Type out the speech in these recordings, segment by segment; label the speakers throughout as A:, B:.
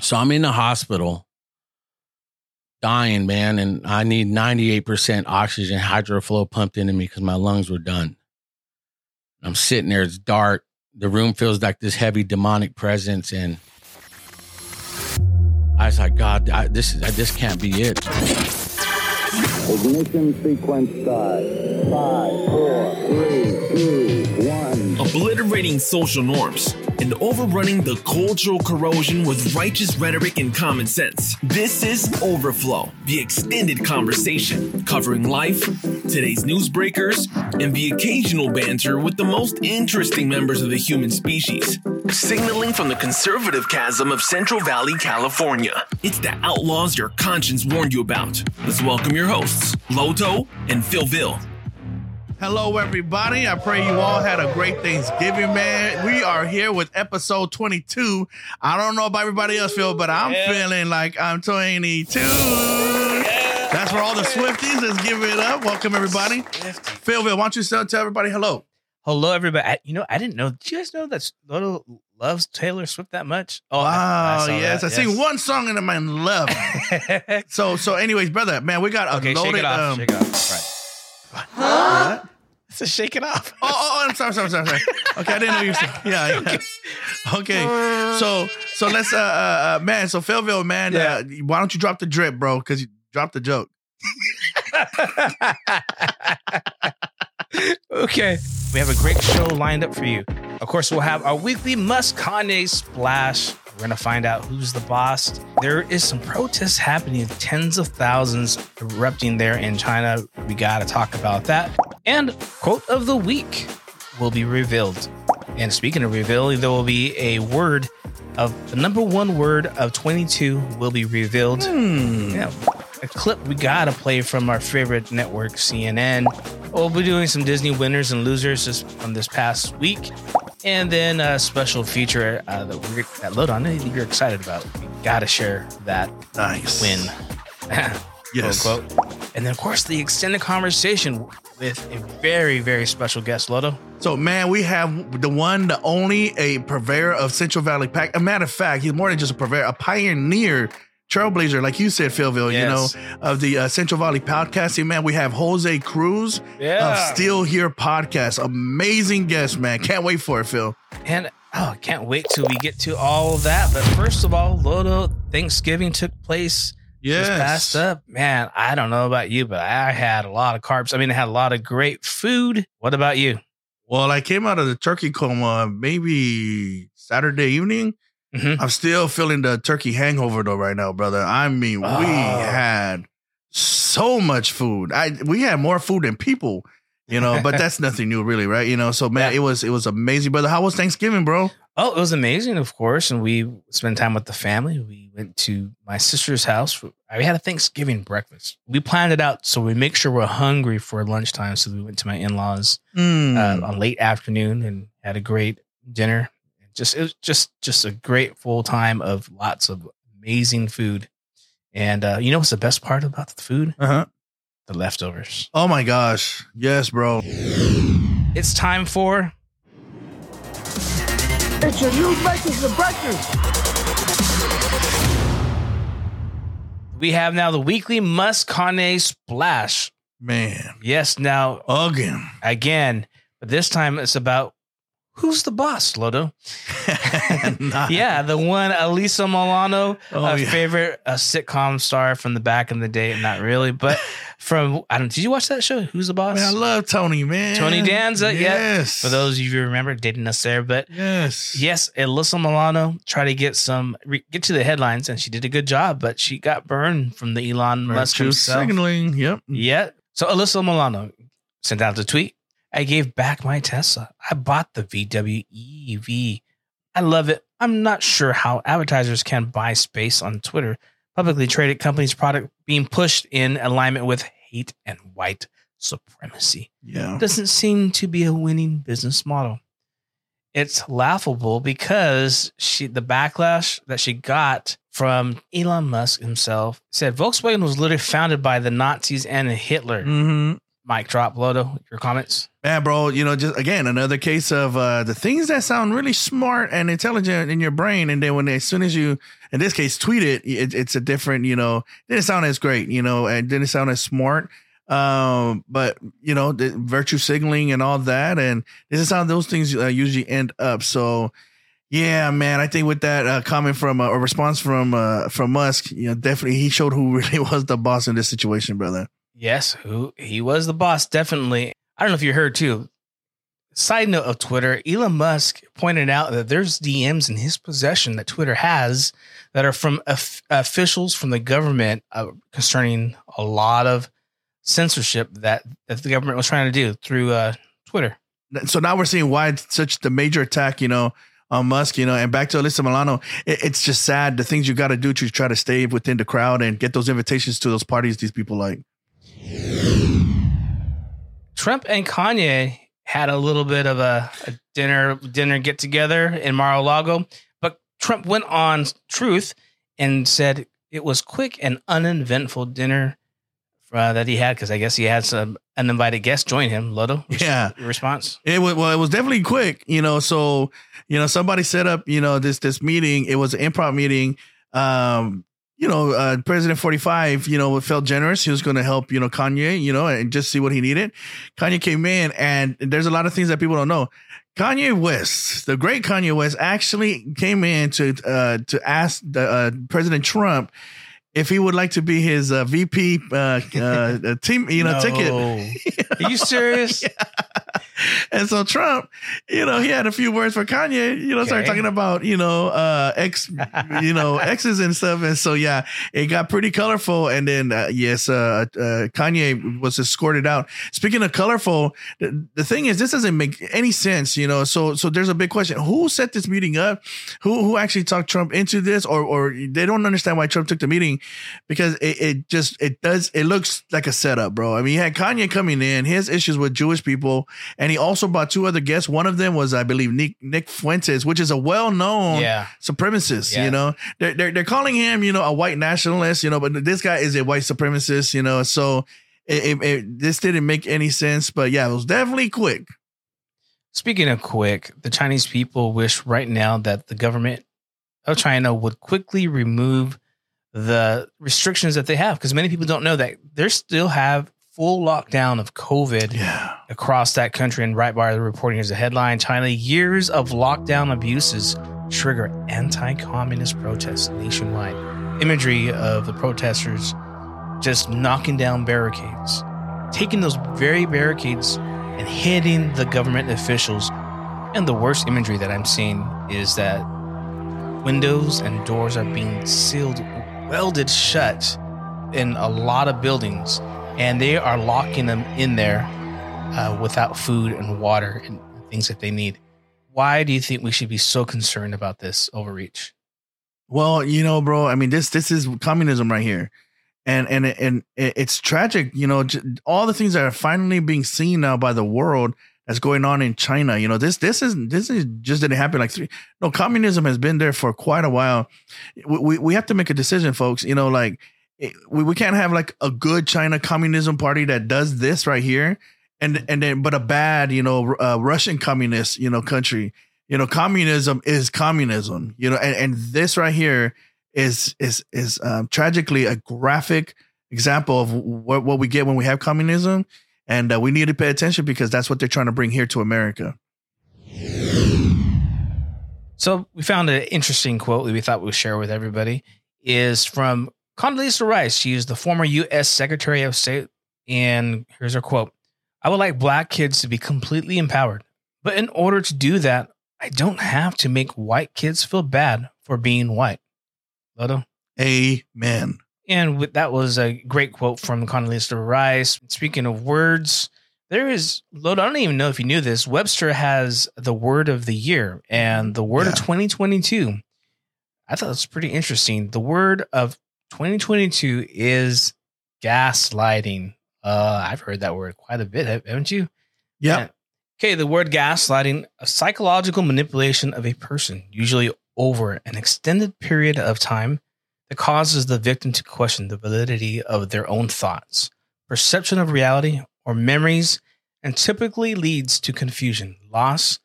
A: So I'm in the hospital, dying, man, and I need 98% oxygen hydroflow pumped into me because my lungs were done. I'm sitting there, it's dark. The room feels like this heavy demonic presence, and I was like, God, I, this is, this can't be it.
B: Ignition sequence start. Five, four, three, two, one.
C: Obliterating social norms and overrunning the cultural corrosion with righteous rhetoric and common sense. This is Overflow, the extended conversation covering life, today's newsbreakers, and the occasional banter with the most interesting members of the human species. Signaling from the conservative chasm of Central Valley, California. It's the outlaws your conscience warned you about. Let's welcome your hosts, Lodo and PhillVill.
D: Hello, everybody. I pray you all had a great Thanksgiving, man. We are here with episode 22. I don't know about everybody else, Phil, but I'm feeling like I'm 22. That's for all the Swifties. Let's give it up. Welcome, everybody. Phil, Phil, why don't you tell, tell everybody hello?
E: Hello, everybody. I, you know, I didn't know. Did you guys know that little loves Taylor Swift that much? Oh,
D: wow,
E: I saw
D: yes.
E: that,
D: I sing one song and I'm in love. so, so, anyways, brother, man, we got a
E: okay,
D: loaded.
E: shake it off.
D: um,
E: shake it off. Right.
D: What?
E: So shake it off.
D: Oh, oh, I'm sorry, sorry, sorry, sorry. Okay, I didn't know you were saying. Yeah, yeah. Okay, so so let's uh, uh uh, man. So PhillVill, man, uh, why don't you drop the drip, bro? Because you dropped the joke.
E: okay. We have a great show lined up for you. Of course, we'll have our weekly Musk Kanye Splash. We're going to find out who's the boss. There is some protests happening, tens of thousands erupting there in China. We got to talk about that. And quote of the week will be revealed. And speaking of revealing, there will be a word of the number one word of 22 will be revealed. Hmm. Yeah, a clip we gotta play from our favorite network, CNN. We'll be doing some Disney winners and losers this, from this past week, and then a special feature uh, that we're that load on that you're excited about. We gotta share that
D: Nice
E: win.
D: Yes.
E: quote, unquote. And then, of course, the extended conversation with a very, very special guest, Lodo.
D: So, man, we have the one, the only, a purveyor of Central Valley Pack. A matter of fact, he's more than just a purveyor, a pioneer, trailblazer, like you said, PhillVill.
E: Yes.
D: You know, of the uh, Central Valley podcasting. Man, we have Jose Cruz
E: Yeah.
D: of Still Here podcast. Amazing guest, man. Can't wait for it, Phil.
E: And oh, I can't wait till we get to all of that. But first of all, Lodo, Thanksgiving took place
D: Yes.
E: past up. Man, I don't know about you, but I had a lot of carbs. I mean, I had a lot of great food. What about you?
D: Well, I came out of the turkey coma maybe Saturday evening.
E: Mhm.
D: I'm still feeling the turkey hangover though right now, brother. I mean, we
E: Oh.
D: had so much food. I we had more food than people, you know, but that's nothing new really, right? You know, so man,
E: Yeah.
D: it was it was amazing, brother. How was Thanksgiving, bro?
E: Oh, it was amazing, of course. And we spent time with the family. We went to my sister's house. We had a Thanksgiving breakfast. We planned it out so we make sure we're hungry for lunchtime. So we went to my in laws
D: Mm.
E: uh, on late afternoon and had a great dinner. Just it was just just a great full time of lots of amazing food. And uh, you know what's the best part about the food?
D: Uh-huh.
E: The leftovers.
D: Oh my gosh. Yes, bro.
E: It's time for
B: It's your newsmakers of breakers.
E: we have now the weekly Musk Kanye Splash.
D: Man.
E: Yes, now
D: Again.
E: again, but this time it's about who's the boss, Lodo.
D: Nah.
E: Yeah, the one Alyssa Milano,
D: Oh,
E: a
D: yeah.
E: favorite a sitcom star from the back in the day. Not really, but from I don't. Did you watch that show? Who's the boss?
D: Man, I love Tony, man.
E: Tony Danza. Yeah.
D: Yes.
E: For those of you who remember, dating us there, but
D: Yes.
E: yes, Alyssa Milano tried to get some get to the headlines, and she did a good job, but she got burned from the Elon Musk himself.
D: signaling. Yep.
E: Yeah. So Alyssa Milano sent out the tweet. I gave back my Tesla. I bought the VW EV. I love it. I'm not sure how advertisers can buy space on Twitter. Publicly traded companies' product being pushed in alignment with hate and white supremacy
D: Yeah.
E: doesn't seem to be a winning business model. It's laughable because she the backlash that she got from Elon Musk himself said Volkswagen was literally founded by the Nazis and Hitler.
D: Mm-hmm.
E: Mic drop, Lodo. Your comments.
D: Yeah, bro. You know, just again another case of uh, the things that sound really smart and intelligent in your brain, and then when as soon as you, in this case, tweet it, it it's a different. You know, didn't sound as great. You know, and didn't sound as smart. Um, but you know, the virtue signaling and all that, and this is how those things uh, usually end up. So. Yeah, man. I think with that uh, comment from uh, a response from uh, from Musk, you know, definitely he showed who really was the boss in this situation, brother.
E: Yes, who he was the boss, definitely. I don't know if you heard too. Side note of Twitter, Elon Musk pointed out that there's DMs in his possession that Twitter has that are from of- officials from the government uh, concerning a lot of censorship that, that the government was trying to do through uh, Twitter.
D: so now we're seeing why it's such the major attack, you know, on Musk, you know, and back to Alyssa Milano, it, it's just sad the things you got to do to try to stay within the crowd and get those invitations to those parties these people like.
E: Trump and Kanye had a little bit of a, a dinner dinner get together in Mar-a-Lago, but Trump went on Truth and said it was quick and uneventful dinner uh, that he had because I guess he had some uninvited guests join him. Lodo,
D: Yeah.
E: your response.
D: It was well, it was definitely quick, you know. So, you know, somebody set up, you know, this this meeting. It was an improv meeting. Um, you know, uh, President 45, you know, felt generous. He was going to help, you know, Kanye, you know, and just see what he needed. Kanye came in, and there's a lot of things that people don't know. Kanye West, the great Kanye West, actually came in to uh, to ask the, uh, President Trump if he would like to be his uh, VP uh, uh, team, you know, ticket.
E: Are you serious?
D: And so Trump, you know, he had a few words for Kanye, you know, started talking about, you know, uh, ex, you know, exes and stuff. And so, yeah, it got pretty colorful. And then, uh, yes, uh, uh, Kanye was escorted out. Speaking of colorful, the, the thing is, this doesn't make any sense, you know. So, so there's a big question: Who set this meeting up? Who, who actually talked Trump into this, or, or they don't understand why Trump took the meeting because it, it just it does it looks like a setup, bro. I mean, you had Kanye coming in, his issues with Jewish people, and he also brought two other guests. One of them was, I believe, Nick Nick Fuentes, which is a well known
E: Yeah.
D: supremacist.
E: Yeah.
D: You know, they're, they're they're calling him, you know, a white nationalist. You know, but this guy is a white supremacist. You know, so it, it, it this didn't make any sense. But yeah, it was definitely quick.
E: Speaking of quick, the Chinese people wish right now that the government of China would quickly remove the restrictions that they have because many people don't know that they still have full lockdown of COVID
D: Yeah.
E: across that country. And right by the reporting is a headline China years of lockdown abuses trigger anti communist protests nationwide. Imagery of the protesters just knocking down barricades, taking those very barricades and hitting the government officials. And the worst imagery that I'm seeing is that windows and doors are being sealed, welded shut in a lot of buildings, and they are locking them in there uh, without food and water and things that they need. Why do you think we should be so concerned about this overreach?
D: Well, you know, bro. I mean, this this is communism right here, and and and it's tragic. You know, all the things that are finally being seen now by the world that's going on in China. You know, this this is this is just didn't happen like three. No, communism has been there for quite a while. We we, we have to make a decision, folks. You know, like it- we, we can't have like a good China communism party that does this right here, and and then but a bad you know uh, Russian communist you know country. You know, communism is communism. You know, and, and this right here is is is um, tragically a graphic example of what what we get when we have communism, and uh, we need to pay attention because that's what they're trying to bring here to America.
E: So we found an interesting quote that we thought we would share with everybody is from Condoleezza Rice. She is the former U.S. Secretary of State, and here's her quote: "I would like Black kids to be completely empowered, but in order to do that, I don't have to make white kids feel bad for being white." Lodo.
D: Amen.
E: And with, that was a great quote from Condoleezza Rice. Speaking of words, there is, Lodo, I don't even know if you knew this. Webster has the word of the year and the word of 2022. I thought it was pretty interesting. The word of 2022 is gaslighting. Uh, I've heard that word quite a bit, haven't you?
D: Yeah.
E: Okay, the word gaslighting, a psychological manipulation of a person, usually over an extended period of time, that causes the victim to question the validity of their own thoughts, perception of reality, or memories and typically leads to confusion, loss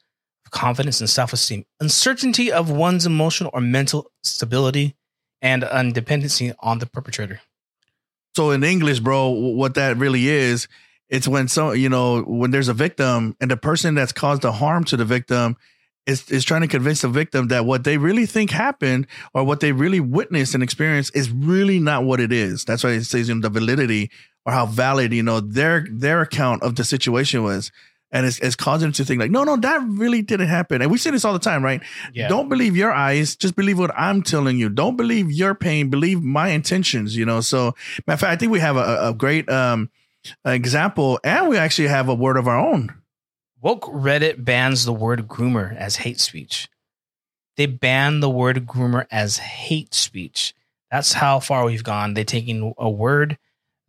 E: of confidence and self esteem, uncertainty of one's emotional or mental stability, and undependency on the perpetrator.
D: So in English, bro, what that really is, it's when so you know when there's a victim and the person that's caused the harm to the victim is is trying to convince the victim that what they really think happened or what they really witnessed and experienced is really not what it is. That's why it says you know the validity or how valid you know their their account of the situation was. And it's, it's causing them to think like, no, no, that really didn't happen. And we say this all the time, right?
E: Yeah.
D: Don't believe your eyes. Just believe what I'm telling you. Don't believe your pain. Believe my intentions. You know. So, matter of fact, I think we have a, a great um, example, and we actually have a word of our own.
E: Woke Reddit bans the word groomer as hate speech. They ban the word groomer as hate speech. That's how far we've gone. They're taking a word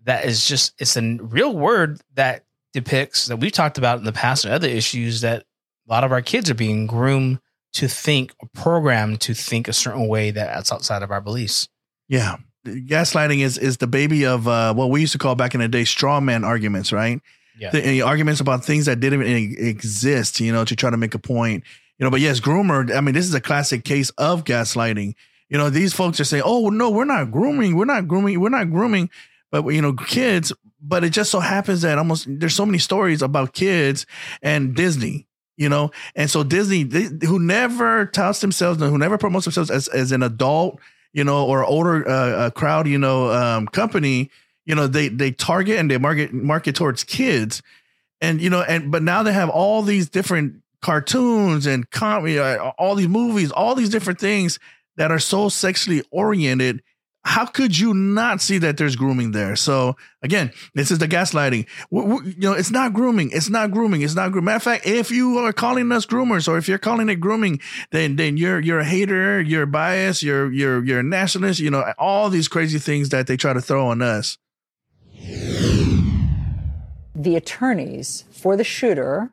E: that is just, it's a real word that depicts, that we've talked about in the past and other issues, that a lot of our kids are being groomed to think, or programmed to think a certain way that's outside of our beliefs.
D: Yeah. Gaslighting is is the baby of uh, what we used to call back in the day straw man arguments, right?
E: Yeah.
D: Arguments about things that didn't exist, you know, to try to make a point. You know, but yes, groomer, I mean, this is a classic case of gaslighting. You know, these folks are saying, "Oh, no, we're not grooming. We're not grooming. We're not grooming." But you know, kids, but it just so happens that almost there's so many stories about kids and Disney, you know, and so Disney, they, who never touts themselves, who never promotes themselves as as an adult, you know, or older uh, uh, crowd, you know, um, company, you know, they they target and they market market towards kids, and you know, and but now they have all these different cartoons and com- uh, all these movies, all these different things that are so sexually oriented how could you not see that there's grooming there? So again, this is the gaslighting. W- w- you know, it's not grooming. It's not grooming. It's not grooming. Matter of fact, if you are calling us groomers or if you're calling it grooming, then then you're you're a hater, you're biased, you're you're you're a nationalist. You know, all these crazy things that they try to throw on us.
F: The attorneys for the shooter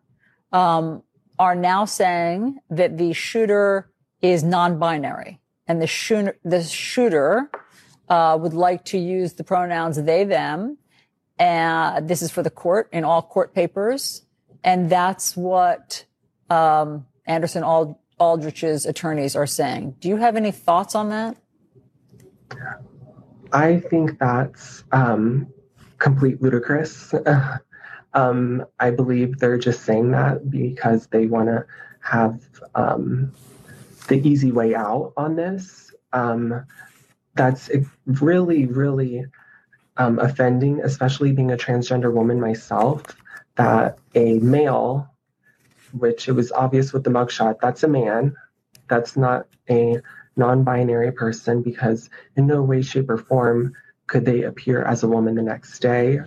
F: um, are now saying that the shooter is non-binary, and the shooter the shooter uh, would like to use the pronouns they them. And this is for the court in all court papers, and that's what um, Anderson Ald- Aldrich's attorneys are saying. Do you have any thoughts on that?
G: I think that's um, complete ludicrous. um, I believe they're just saying that because they want to have um, the easy way out on this. Um, that's really, really um, offending, especially being a transgender woman myself, that a male, which it was obvious with the mugshot, that's a man. That's not a non binary person because in no way, shape, or form could they appear as a woman the next day.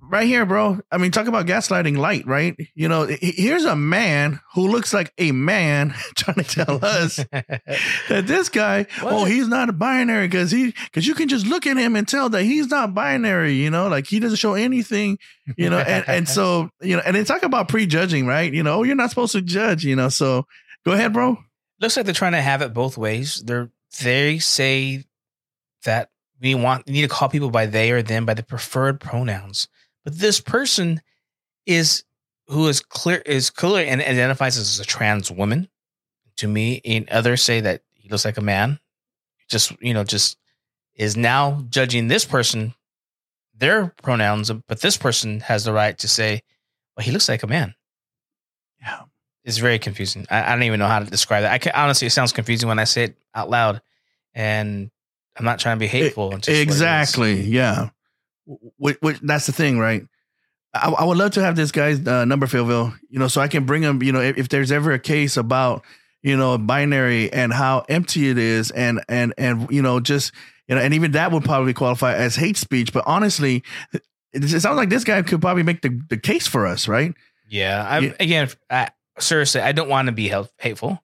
D: Right here, bro. I mean, talk about gaslighting light, right? You know, here's a man who looks like a man trying to tell us that this guy, oh, he's not a binary because he, because you can just look at him and tell that he's not binary, you know, like he doesn't show anything, you know, and, and so, you know, and they talk about prejudging, right? You know, oh, you're not supposed to judge, you know, so go ahead, bro.
E: Looks like they're trying to have it both ways. They're they say that we want we need to call people by they or them by the preferred pronouns. But this person is who is clear is clear and identifies as a trans woman. To me, and others say that he looks like a man. Just you know, just is now judging this person their pronouns, but this person has the right to say, "Well, he looks like a man."
D: Yeah.
E: It's very confusing. I, I don't even know how to describe that. I can, honestly, it sounds confusing when I say it out loud, and I'm not trying to be hateful. what.
D: Exactly. Yeah. Which, which, that's the thing, right? I, I would love to have this guy's uh, number, PhillVill, you know, so I can bring him, you know, if, if there's ever a case about, you know, binary and how empty it is and, and, and, you know, just, you know, and even that would probably qualify as hate speech. But honestly, it, it sounds like this guy could probably make the, the case for us, right?
E: Yeah. I,
D: Yeah.
E: Again, I, seriously, I don't want to be hateful.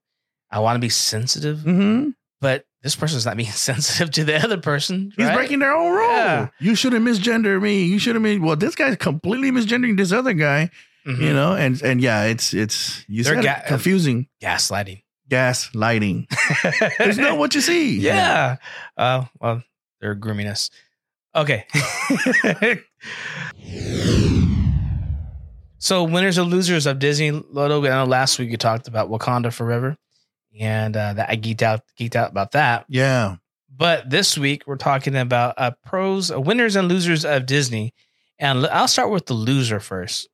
E: I want to be sensitive,
D: Mm-hmm.
E: but this person's not being sensitive to the other person.
D: He's
E: right?
D: breaking their own rule.
E: Yeah.
D: You shouldn't misgender me. You shouldn't be. Well, this guy's completely misgendering this other guy.
E: Mhm.
D: You know, and and yeah, it's it's you
E: They're
D: said
E: ga-
D: it, confusing.
E: gaslighting.
D: Gas lighting. There's not what you see.
E: Yeah. Uh, well, they're grooming us. Okay. So, winners and losers of Disney Lodo. I know last week you talked about Wakanda Forever, and uh, that I geeked out geeked out about that.
D: Yeah.
E: But this week we're talking about uh, pros, uh, winners and losers of Disney, and I'll start with the loser first.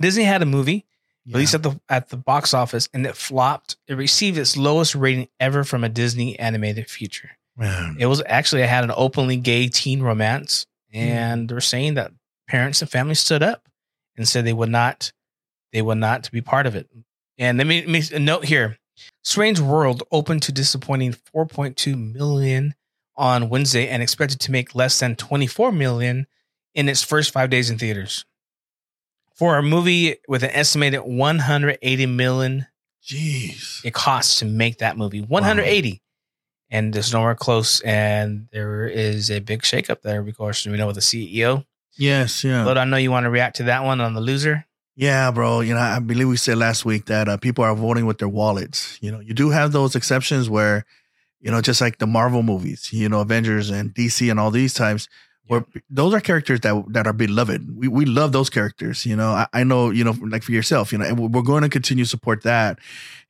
E: Disney had a movie released at the at the box office, and it flopped. It received its lowest rating ever from a Disney animated feature.
D: Man.
E: It was actually it had an openly gay teen romance, and they're saying that parents and families stood up and said they would not, they would not be part of it. And let me, let me note here: Strange World opened to disappointing 4.2 million on Wednesday and expected to make less than 24 million in its first five days in theaters. For a movie with an estimated 180 million,
D: Jeez.
E: it costs to make that movie 180 and there's nowhere close and there is a big shakeup there because we know with the ceo
D: Yes. Yeah.
E: but i know you want to react to that one on the loser
D: Yeah, bro. You know, I believe we said last week that uh, people are voting with their wallets. You know, you do have those exceptions where, you know, just like the Marvel movies, you know, Avengers and DC and all these types, where those are characters that that are beloved. We we love those characters. You know, I, I know, you know, like for yourself, you know, and we're going to continue to support that.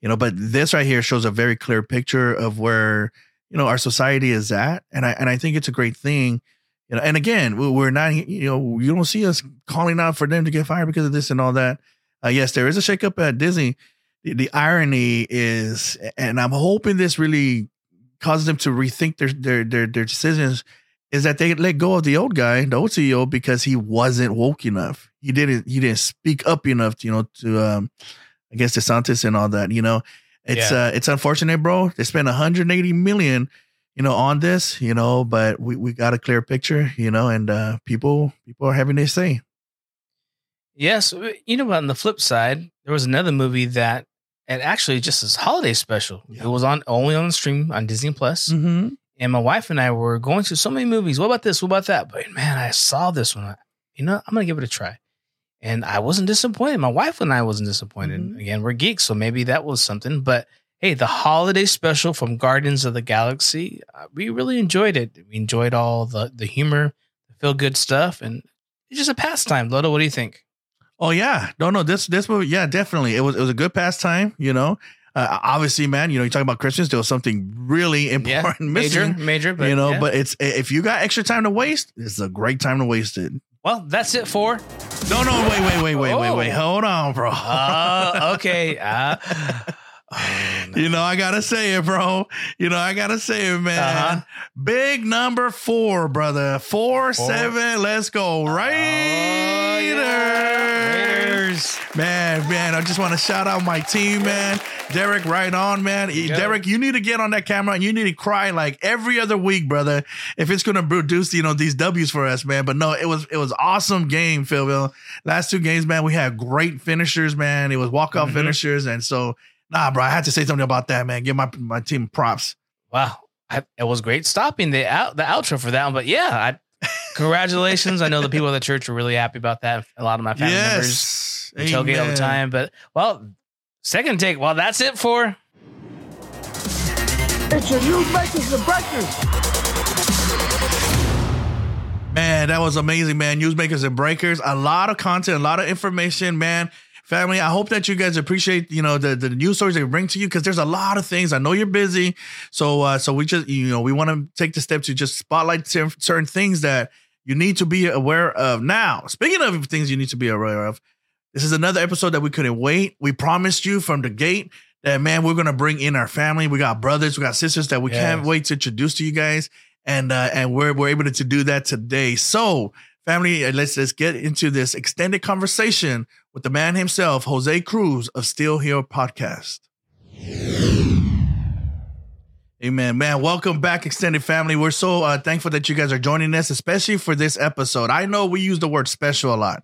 D: You know, but this right here shows a very clear picture of where you know our society is at, and I and I think it's a great thing. Know, and again, we- we're not, you know, you don't see us calling out for them to get fired because of this and all that. Uh, yes, there is a shakeup at Disney. The, the irony is, and I'm hoping this really causes them to rethink their their their, their decisions, is that they let go of the old guy, the old CEO, because he wasn't woke enough. He didn't he didn't speak up enough, you know, to um, I guess DeSantis and all that. You know, it's
E: Yeah.
D: uh, it's unfortunate, bro. They spent 180 million you know, on this, you know, but we, we got a clear picture, you know, and uh people people are having their say.
E: yes you know on the flip side there was another movie that and actually just this holiday special. It was on only on the stream on disney plus.
D: Mm-hmm.
E: and my wife and i were going to so many movies. What about this? What about that? But man i saw this one. You know i'm gonna give it a try. And i wasn't disappointed. My wife and i wasn't disappointed.
D: Mhm.
E: again we're geeks so maybe that was something but hey the holiday special from guardians of the galaxy uh, we really enjoyed it we enjoyed all the the humor the feel good stuff and it's just a pastime Lodo, what do you think
D: Oh yeah, no, no, this this movie, yeah, definitely. It was it was a good pastime, you know. Uh, obviously, man, you know, you talk about Christians, there was something really important
E: major
D: missing,
E: major but
D: you know.
E: yeah.
D: But it's if you got extra time to waste, it's a great time to waste it.
E: well that's it for
D: No, no, wait, wait, wait, wait, wait, wait.
E: Oh.
D: Hold on, bro.
E: uh, okay uh,
D: You know, I gotta say it, bro. You know, I gotta say it, man.
E: Uh-huh.
D: Big number four, brother. Four, seven. Let's go, Raiders.
E: Raiders.
D: Man, man, I just want to shout out my team, man. Derek, right on, man.
E: go.
D: Derek, you need to get on that camera and you need to cry like every other week, brother. If it's gonna produce, you know, these W's for us, man. But no, it was it was awesome game, PhillVill. Last two games, man, we had great finishers, man. It was walk off
E: Mhm.
D: finishers, and so nah, bro, I had to say something about that, man. Give my my team props.
E: Wow, I, it was great stopping the out the outro for that one. But yeah, I, congratulations! I know the people at the church were really happy about that. A lot of my family members
D: yes,
E: we tailgate all the time. But well, second take. Well, that's it for
B: It's your news makers and breakers.
D: Man, that was amazing, man. Newsmakers and breakers, a lot of content, a lot of information, man. Family, I hope that you guys appreciate, you know, the, the news stories they bring to you because there's a lot of things. I know you're busy, so uh, so we just, you know, we want to take the step to just spotlight certain things that you need to be aware of. Now, speaking of things you need to be aware of, this is another episode that we couldn't wait. We promised you from the gate that man, we're gonna bring in our family. We got brothers, we got sisters that we can't wait to introduce to you guys, and uh, and we're we're able to do that today. So, family, uh, let's let's get into this extended conversation with the man himself, Jose Cruz of Still Here Podcast. Amen, man. Welcome back, extended family. We're so uh, thankful that you guys are joining us, especially for this episode. I know we use the word special a lot,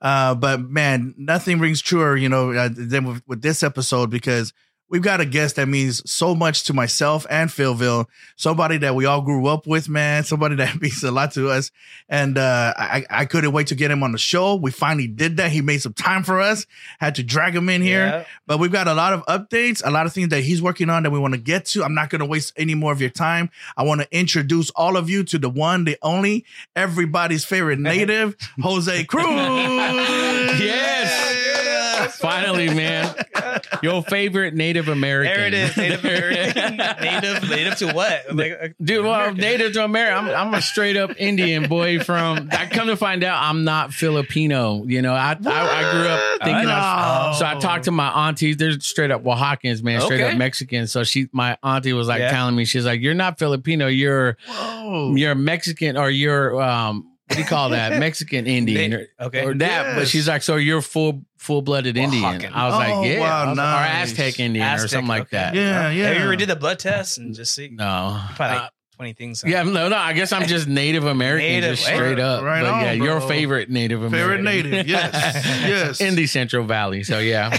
D: uh, but man, nothing rings truer, you know, uh, than with, with this episode because we've got a guest that means so much to myself and PhillVill. Somebody that we all grew up with, man. Somebody that means a lot to us. And uh, I, I couldn't wait to get him on the show. We finally did that. He made some time for us. Had to drag him in here.
E: Yeah.
D: But we've got a lot of updates, a lot of things that he's working on that we want to get to. I'm not going to waste any more of your time. I want to introduce all of you to the one, the only, everybody's favorite native, Jose Cruz.
A: Yes. Finally, man. Your favorite Native American.
E: There it is. Native American. native. Native to what? Like, uh,
A: Dude, well,
E: American.
A: native to America. I'm, I'm a straight up Indian boy from. I come to find out I'm not Filipino. You know, I I, I grew up thinking I was. So I talked to my aunties. They're straight up Oaxacans, man, straight
E: Okay.
A: up Mexican. So she, my auntie, was like
E: Yeah.
A: telling me, she's like, "You're not Filipino. You're
D: Whoa.
A: you're Mexican, or you're um, what do you call that? Mexican Indian, or,
E: Okay.
A: or that." But she's like, "So you're full full blooded Indian?"
E: Oaxacan.
A: I was
D: Oh,
A: like, "Yeah,"
D: wow,
A: was
D: nice.
A: or Aztec Indian or
E: Aztec,
A: something like
E: okay.
A: that.
D: Yeah, yeah.
E: Have you ever did the blood test and just see?
A: No,
E: Probably
A: Uh,
E: 20 things.
A: Yeah, no, no. I guess I'm just Native American,
E: Native,
A: just straight up.
D: Right
A: but
D: on,
A: yeah, your
D: bro.
A: favorite Native American.
D: Favorite
A: American.
D: native, yes. Yes.
A: In the Central Valley. So yeah,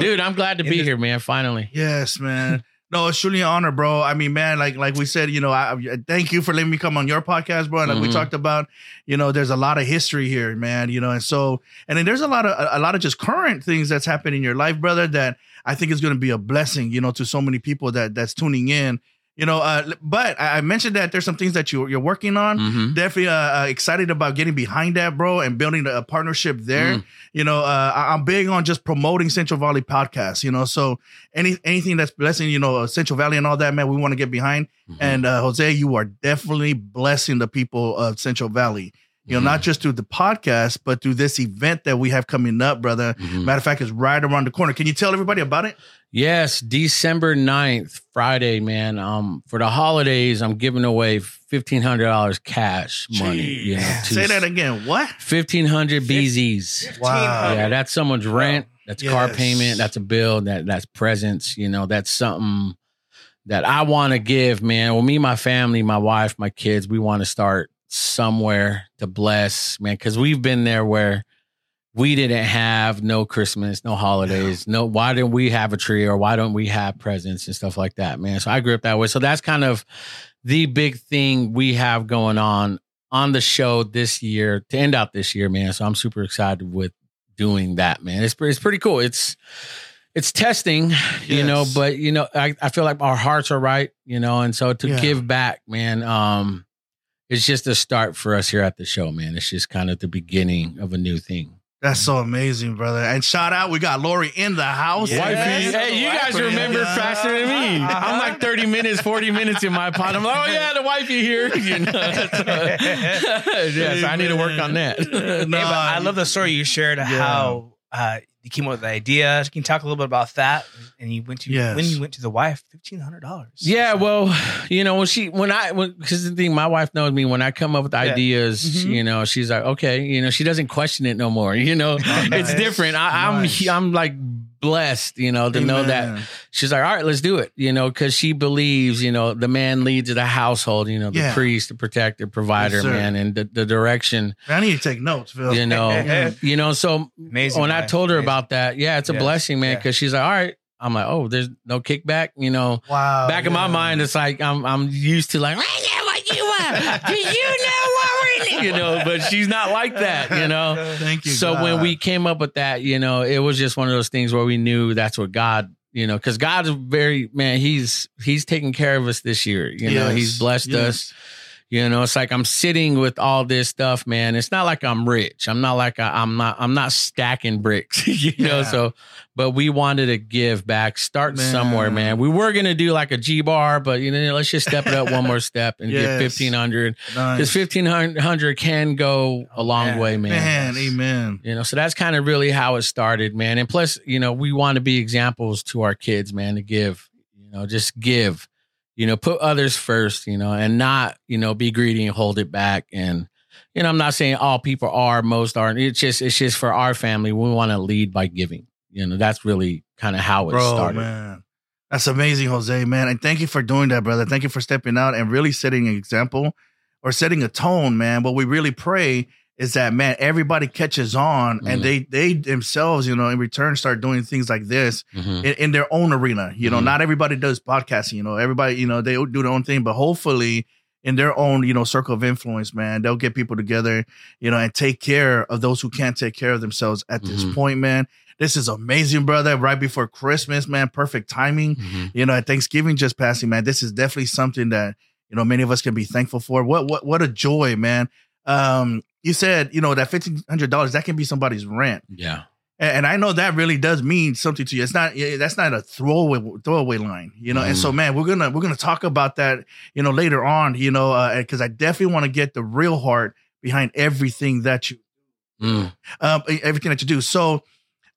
A: dude, I'm glad to be
E: the-
A: here, man. Finally.
D: Yes, man. No, it's truly an honor, bro. I mean, man, like like we said, you know, I, I thank you for letting me come on your podcast, bro. And like we
A: Mhm.
D: talked about, you know, there's a lot of history here, man. You know, and so and then there's a lot of a, a lot of just current things that's happening in your life, brother. That I think is going to be a blessing, you know, to so many people that that's tuning in. You know, uh, but I mentioned that there's some things that you you're working on.
A: Mhm.
D: Definitely uh, uh, excited about getting behind that, bro, and building a partnership there.
A: Mm.
D: You know, uh, I'm big on just promoting Central Valley podcasts. You know, so any anything that's blessing, you know, uh, Central Valley and all that, man, we want to get behind.
A: Mhm.
D: And uh, Jose, you are definitely blessing the people of Central Valley. You know,
A: Mhm.
D: not just through the podcast, but through this event that we have coming up, brother.
A: Mhm.
D: Matter of fact, it's right around the corner. Can you tell everybody about it?
A: Yes, December 9th, Friday, man. Um, for the holidays, I'm giving away fifteen hundred dollars cash money. You know, to
D: Say that again. What?
A: Fifteen hundred BZs.
D: Wow.
A: Yeah, that's someone's rent. That's car payment. That's a bill. That that's presents. You know, that's something that I want to give, man. Well, me, my family, my wife, my kids, we want to start somewhere to bless, man, because we've been there where we didn't have no Christmas, no holidays, no. Why didn't we have a tree or why don't we have presents and stuff like that, man? So I grew up that way. So that's kind of the big thing we have going on on the show this year to end out this year, man. So I'm super excited with doing that, man. It's it's pretty cool. It's it's testing, you know, but you know, I, I feel like our hearts are right, you know, and so to
D: Yeah.
A: give back, man, um, it's just a start for us here at the show, man. It's just kind of the beginning of a new thing.
D: That's so amazing, brother. And shout out, we got Lori in the house.
E: Yes.
A: Hey, you guys
E: Wifey.
A: remember faster than me. Uh-huh. I'm like 30 minutes, 40 minutes in my pod. I'm like, oh yeah, the wifey here. You know, yes, I need to work on that.
E: Hey, but I love the story you shared how uh, you came up with the idea. Can you talk a little bit about that? And you went to
D: Yes.
E: when you went to the wife, fifteen hundred dollars.
A: Yeah, well, you know, when she when I when because the thing, my wife knows me. When I come up with ideas,
D: Mhm.
A: you know, she's like, okay, you know, she doesn't question it no more. You know, it's
D: nice.
A: different. I,
D: Nice.
A: I'm I'm like blessed, you know, to know that she's like, all right, let's do it, you know, because she believes, you know, the man leads the household, you know, the
D: Yeah.
A: priest, the protector, provider,
D: Yes,
A: man, and the, the direction,
D: I need to take notes, Phil.
A: you know, you know. So
E: amazing.
A: when I told her
E: Amazing.
A: about that, yeah, it's a
E: Yes.
A: blessing, man,
E: Yeah.
A: because she's like, all right. I'm like, oh, there's no kickback, you know
D: Wow.
A: back in my mind, it's like I'm I'm used to like, I get what you want. Do you know what we need? You know, but she's not like that, you know.
D: Thank you.
A: So when we came up with that, you know, it was just one of those things where we knew that's what God, you know, because God's very man, he's he's taking care of us this year. You know, he's blessed
D: yes.
A: us. You know, it's like I'm sitting with all this stuff, man. It's not like I'm rich. I'm not like I, I'm not. I'm not stacking bricks. You know, so but we wanted to give back, start
D: Man.
A: somewhere, man. We were gonna do like a G bar, but you know, let's just step it up one more step and
D: Yes.
A: get fifteen hundred
D: Nice.
A: because fifteen hundred can go a oh, long
E: man.
A: way,
D: man, amen.
A: you know, so that's kind of really how it started, man. And plus, you know, we want to be examples to our kids, man, to give, you know, just give, you know, put others first, you know, and not, you know, be greedy and hold it back. And, you know, I'm not saying all people are, most aren't. It's just, it's just for our family. We want to lead by giving. You know, that's really kind of how it
D: Bro,
A: started.
D: man. That's amazing, Jose, man. And thank you for doing that, brother. Thank you for stepping out and really setting an example or setting a tone, man. But we really pray is that man, everybody catches on
A: Mhm.
D: and they they themselves, you know, in return start doing things like this
A: Mhm.
D: in, in their own arena. You know,
A: Mhm.
D: not everybody does podcasting. You know, everybody, you know, they do their own thing, but hopefully in their own, you know, circle of influence, man, they'll get people together, you know, and take care of those who can't take care of themselves at this
A: Mhm.
D: point, man. This is amazing, brother. Right before Christmas, man. Perfect timing.
A: Mhm.
D: You know, at Thanksgiving just passing, man. This is definitely something that, you know, many of us can be thankful for. What what what a joy, man. Um, you said, you know, that fifteen hundred dollars, that can be somebody's rent.
A: Yeah.
D: And, and I know that really does mean something to you. It's not that's not a throwaway throwaway line, you know. And so, man, we're gonna we're gonna talk about that, you know, later on, you know, because I definitely want to get the real heart behind everything that you
A: Mm.
D: um, everything that you do. So,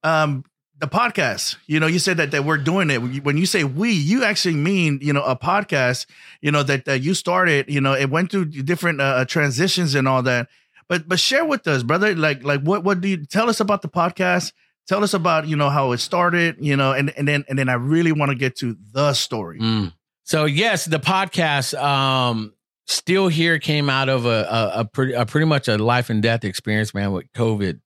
D: um, the podcast, you know, you said that that we're doing it. When you say we, you actually mean, you know, a podcast, you know, that that you started. You know, it went through different uh, transitions and all that. But but share with us, brother. Like like what what do you tell us about the podcast? Tell us about you know how it started. You know, and and then and then I really want to get to the story.
A: Mm. So yes, the podcast um still here came out of a a, a pretty a pretty much a life and death experience, man, with COVID.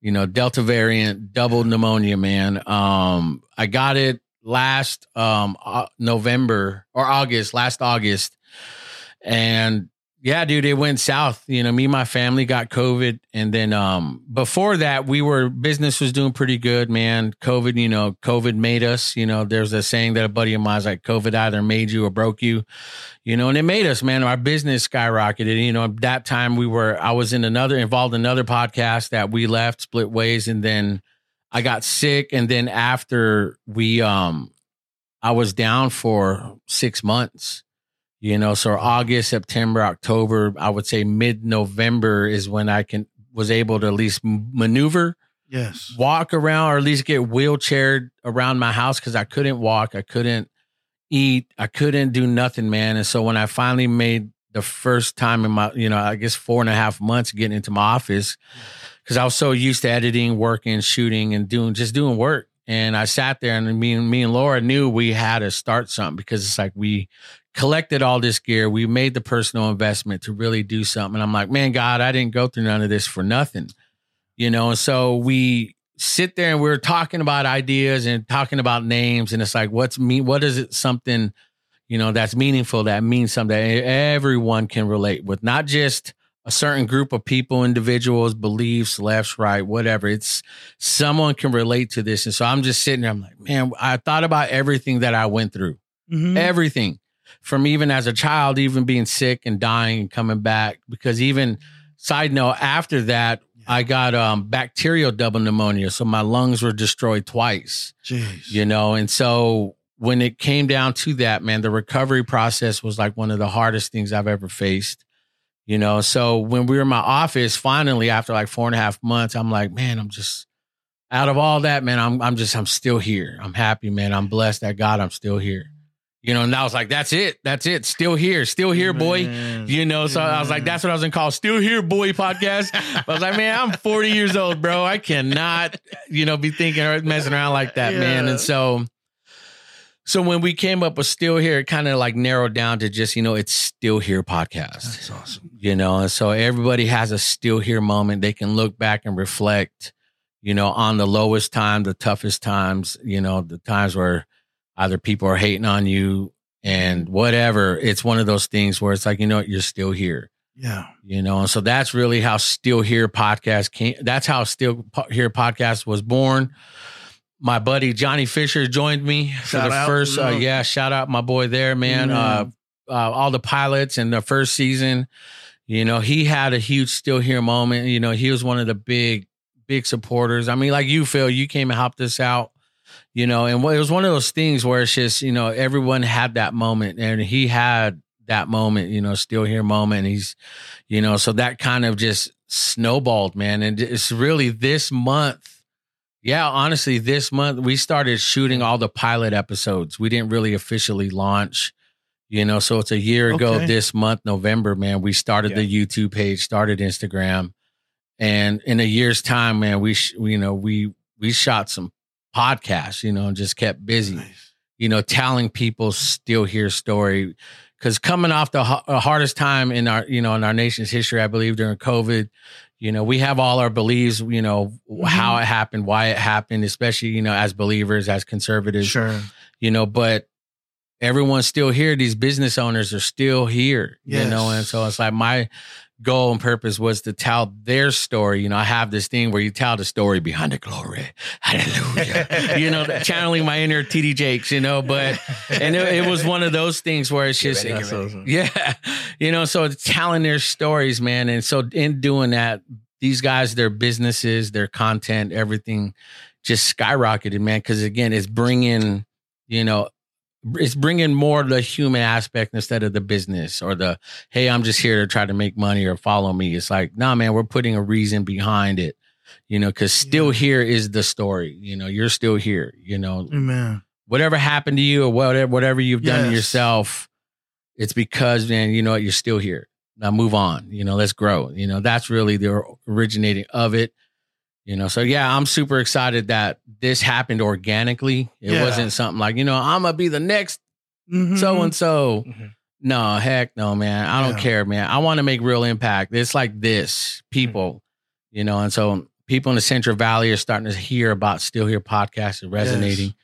A: You know, Delta variant, double pneumonia, man. Um, I got it last um November or August, last August, and yeah, dude, it went south. You know, me and my family got COVID. And then um before that, we were business was doing pretty good, man. COVID, you know, COVID made us, you know, there's a saying that a buddy of mine's like, COVID either made you or broke you, you know, and it made us, man. Our business skyrocketed. You know, at that time we were I was in another involved in another podcast that we left, split ways, and then I got sick. And then after we um I was down for six months you know so august september october i would say mid-november is when i can was able to at least maneuver.
D: Yes.
A: walk around or at least get wheelchaired around my house because i couldn't walk i couldn't eat i couldn't do nothing man. And so when i finally made the first time in my you know i guess four and a half months getting into my office mm. because i was so used to editing working shooting and doing just doing work. And i sat there and me and me and laura knew we had to start something because it's like we collected all this gear. We made the personal investment to really do something. And I'm like, man, God, I didn't go through none of this for nothing. You know, and so we sit there and we're talking about ideas and talking about names. And it's like, what's me? What is it something, you know, that's meaningful, that means something that everyone can relate with, not just a certain group of people, individuals, beliefs, left, right, whatever. It's someone can relate to this. And so I'm just sitting there, I'm like, man, I thought about everything that I went through
D: Mhm.
A: everything from even as a child, even being sick and dying and coming back. Because even side note, after that, I got um, bacterial double pneumonia, so my lungs were destroyed twice.
D: Jeez.
A: You know, and so when it came down to that, man, the recovery process was like one of the hardest things I've ever faced. You know, so when we were in my office, finally after like four and a half months, I'm like, man, I'm just out of all that, man. I'm I'm just I'm still here. I'm happy, man. I'm blessed that God I'm still here. You know, and I was like, that's it. That's it. Still here. Still here, boy.
D: Man.
A: You know, so I was like, that's what I was gonna call still here, boy podcast. I was like, man, I'm 40 years old, bro. I cannot, you know, be thinking or messing around like that, man. And so so when we came up with still here, it kind of like narrowed down to just, you know, it's still here podcast.
D: That's awesome.
A: You know, and so everybody has a still here moment. They can look back and reflect, you know, on the lowest time, the toughest times, you know, the times where either people are hating on you and whatever. It's one of those things where it's like, you know, what, you're still here
D: Yeah.
A: you know and so that's really how still here podcast came that's how still here podcast was born my buddy johnny fisher joined me for the
D: out.
A: first uh,
D: Yeah.
A: shout out my boy there man uh, uh all the pilots in the first season you know he had a huge still here moment you know he was one of the big big supporters i mean like you phil you came and helped us out you know and it was one of those things where it's just you know everyone had that moment and he had that moment you know still here moment he's you know so that kind of just snowballed man. And it's really this month yeah honestly this month we started shooting all the pilot episodes. We didn't really officially launch you know so it's a year ago
D: Okay.
A: this month november man we started the youtube page started instagram. And in a year's time man we sh- you know we we shot some podcasts you know and just kept busy
D: Nice.
A: you know, telling people still here story. because coming off the uh, hardest time in our, you know, in our nation's history, I believe during COVID, you know, we have all our beliefs, you know, how it happened, why it happened, especially, you know, as believers, as conservatives,
D: Sure.
A: you know, but everyone's still here. These business owners are still here, you know, and so it's like my goal and purpose was to tell their story. You know, I have this thing where you tell the story behind the glory. Hallelujah. you know, channeling my inner TD Jakes, you know, but, and it, it was one of those things where it's just,
D: That's awesome.
A: yeah, you know, so it's telling their stories, man. And so in doing that, these guys, their businesses, their content, everything just skyrocketed, man. Cause again, it's bringing, you know, it's bringing more of the human aspect instead of the business or the, hey, I'm just here to try to make money or follow me. It's like, nah, man, we're putting a reason behind it, you know, cause still here is the story. You know, you're still here, you know,
D: Amen.
A: whatever happened to you or whatever whatever you've done to yourself, it's because man, you know what, you're still here. Now move on. You know, let's grow. You know, that's really the originating of it. You know, so yeah, I'm super excited that this happened organically. It
D: Yeah.
A: wasn't something like, you know, I'm gonna be the next so and so. No, heck no, man. I don't
D: Yeah.
A: care, man. I want to make real impact. It's like this, mm-hmm. people, you know, and so people in the Central Valley are starting to hear about Still Here podcast and resonating,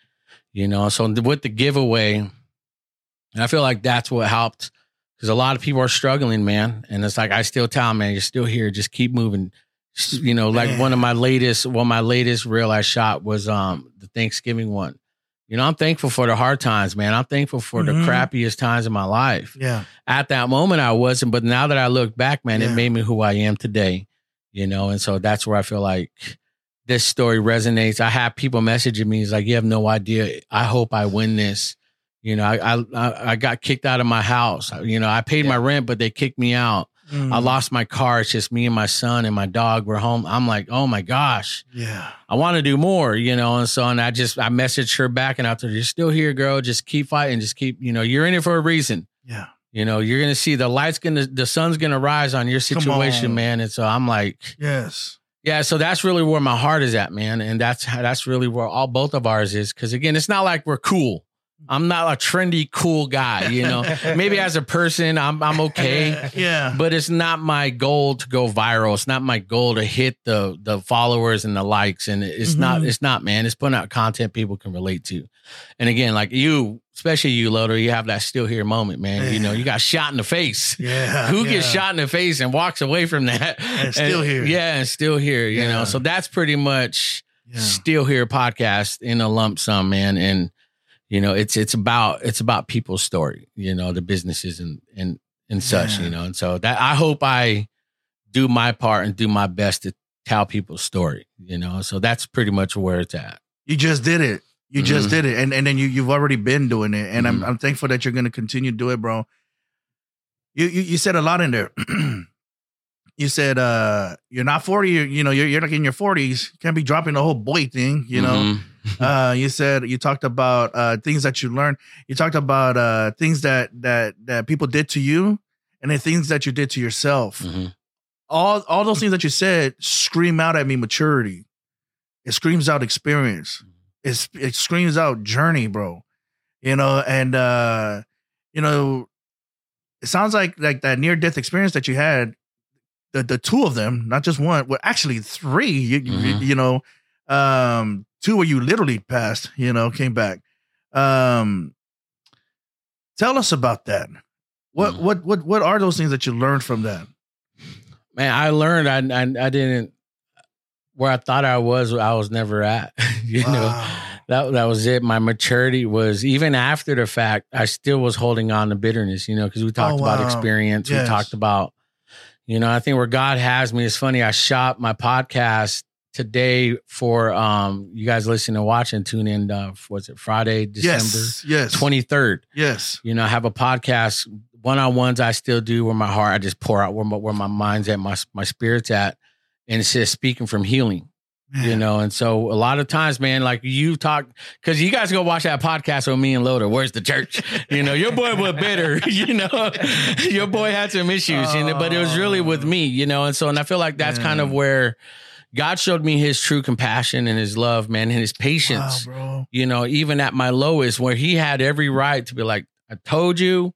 A: you know. So with the giveaway, and I feel like that's what helped because a lot of people are struggling, man. And it's like I still tell man, you're still here. Just keep moving. You know, like
D: Man.
A: one of my latest, one well, my latest reel I shot was um the Thanksgiving one. You know, I'm thankful for the hard times, man. I'm thankful for
D: Mhm.
A: the crappiest times in my life
D: Yeah.
A: at that moment I wasn't, but now that I look back, man,
D: Yeah.
A: it made me who I am today. You know, and so that's where I feel like this story resonates. I have people messaging me, it's like, you have no idea. I hope I win this. You know, I I I- I got kicked out of my house. You know, I paid my rent, but they kicked me out.
D: Mm.
A: I lost my car. It's just me and my son and my dog. We're home. I'm like, oh my gosh.
D: Yeah.
A: I want to do more, you know, and so and I just I messaged her back and I her, You're still here, girl. Just keep fighting. Just keep, you know, you're in it for a reason.
D: Yeah.
A: You know, you're gonna see the light's gonna the sun's gonna rise on your situation,
D: on.
A: man. And so I'm like,
D: Yes.
A: yeah, so that's really where my heart is at, man. And that's that's really where all both of ours is. Cause again, it's not like we're cool. I'm not a trendy, cool guy, you know. Maybe as a person, I'm I'm okay.
D: Yeah.
A: But it's not my goal to go viral. It's not my goal to hit the the followers and the likes. And it's not,
D: Mhm.
A: it's not, man. It's putting out content people can relate to. And again, like you, especially you, Lodo, you have that still here moment, man. You know, you got shot in the face.
D: yeah.
A: Who
D: yeah.
A: gets shot in the face and walks away from that?
D: And still here.
A: Yeah, and still here, you
D: Yeah.
A: know. So that's pretty much
D: Yeah.
A: still here podcast in a lump sum, man. And you know, it's it's about it's about people's story, you know, the businesses and and and such,
D: Yeah.
A: you know. And so that I hope I do my part and do my best to tell people's story, you know. So that's pretty much where it's at.
D: You just did it. You just
A: Mhm.
D: did it, and and then you you've already been doing it, and
A: Mhm.
D: I'm I'm thankful that you're going to continue to do it, bro. You you, you said a lot in there. you said uh you're not 40, you you know you're you're like in your 40s. You can't be dropping the whole boy thing, you know.
A: Mhm.
D: uh you said you talked about uh things that you learned. You talked about uh things that that that people did to you, and the things that you did to yourself.
A: Mhm.
D: All all those things that you said scream out at me maturity. It screams out experience. It's, it screams out journey, bro. You know, and uh, you know, it sounds like like that near death experience that you had. The the two of them, not just one, well, actually three. You you-
A: Mhm.
D: you know, um, two where you literally passed. You know, came back. Um, tell us about that. What
A: Mhm.
D: what what what are those things that you learned from that?
A: Man, I learned I, I I didn't where I thought I was, I was never at. you know. That that was it. My maturity was even after the fact, I still was holding on to bitterness, you know, because we talked about
D: Oh, wow.
A: experience.
D: Yes.
A: We talked about, you know, I think where God has me. It's funny. I shot my podcast today for um you guys listening and watching. Tune in. Uh, was it Friday, December
D: Yes, yes,
A: twenty third?
D: Yes,
A: You know, I have a podcast one on ones. I still do where my heart, I just pour out where my, where my mind's at, my my spirit's at, and it's just speaking from healing you know and so a lot of times man like you talk because you guys go watch that podcast with me and Lodo where's the church you know your boy was bitter you know your boy had some issues you know but it was really with me you know and so and i feel like that's kind of where god showed me his true compassion and his love man and his
D: Wow,
A: patience
D: bro.
A: you know even at my lowest where he had every right to be like i told you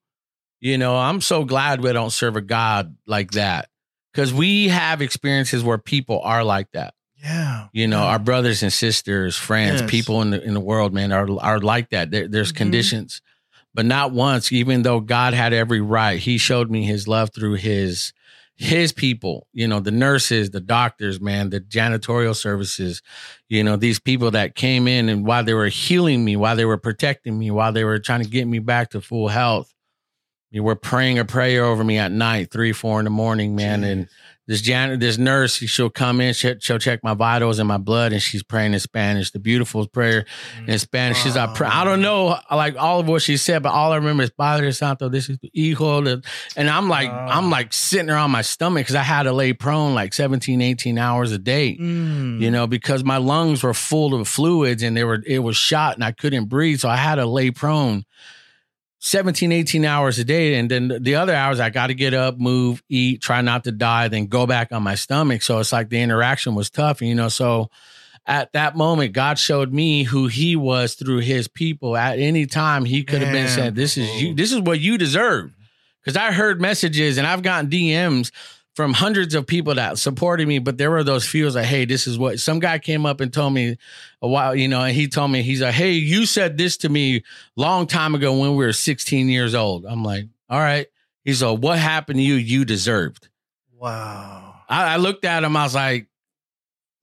A: You know, I'm so glad we don't serve a God like that because we have experiences where people are like that.
D: Yeah.
A: You know, our brothers and sisters, friends,
D: Yes.
A: people in the in the world, man, are are like that. There, there's
D: Mhm.
A: conditions, but not once. Even though God had every right, He showed me His love through His His people. You know, the nurses, the doctors, man, the janitorial services. You know, these people that came in and while they were healing me, while they were protecting me, while they were trying to get me back to full health, you were praying a prayer over me at night, three, four in the morning, man, and this jan this nurse she'll come in she'll, she'll check my vitals and my blood and she's praying in spanish. The beautiful prayer in spanish. She's like i don't know like all of what she said but all i remember is padre santo this is hijo de-" and i'm like
E: Wow.
A: i'm like sitting there on my stomach because i had to lay prone like 17 18 hours a day
D: Mm.
A: you know because my lungs were full of fluids and they were it was shot and i couldn't breathe so i had to lay prone 17 18 hours a day. And then the other hours i got to get up move eat try not to die then go back on my stomach. So it's like the interaction was tough you know? So at that moment god showed me who he was through his people. At any time he could have been saying this is you this is what you deserve. Because i heard messages and i've gotten dms from hundreds of people that supported me, but there were those few like, hey, this is what some guy came up and told me a while, you know, and he told me, he's like, hey, you said this to me long time ago when we were 16 years old. I'm like, all right. He's like, what happened to you? You deserved.
D: Wow.
A: I, I looked at him, I was like,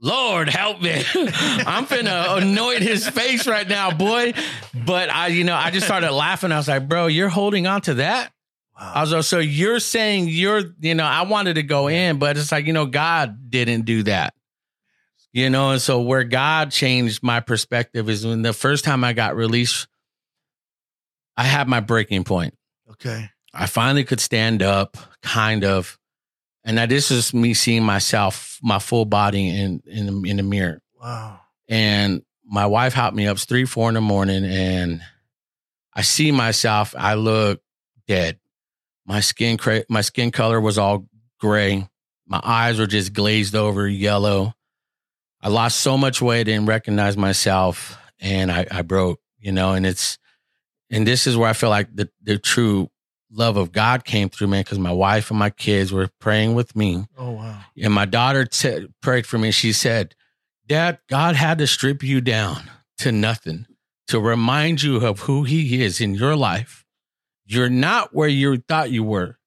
A: Lord help me. I'm finna anoint his face right now, boy. But I, you know, I just started laughing. I was like, bro, you're holding on to that? I was like, so you're saying you're, you know, I wanted to go in, but it's like, you know, God didn't do that. You know, and so where God changed my perspective is when the first time I got released, I had my breaking point.
D: Okay.
A: I finally could stand up, kind of. And now this is me seeing myself, my full body in in the, in the mirror.
D: Wow.
A: And my wife helped me up. It's three, four in the morning, and I see myself. I look dead. My skin, cra- my skin color was all gray. My eyes were just glazed over, yellow. I lost so much weight, I didn't recognize myself, and I, I broke. You know, and it's, and this is where I feel like the the true love of God came through, man, because my wife and my kids were praying with me.
D: Oh wow.
A: And my daughter t- prayed for me. She said, Dad, God had to strip you down to nothing to remind you of who He is in your life. You're not where you thought you were,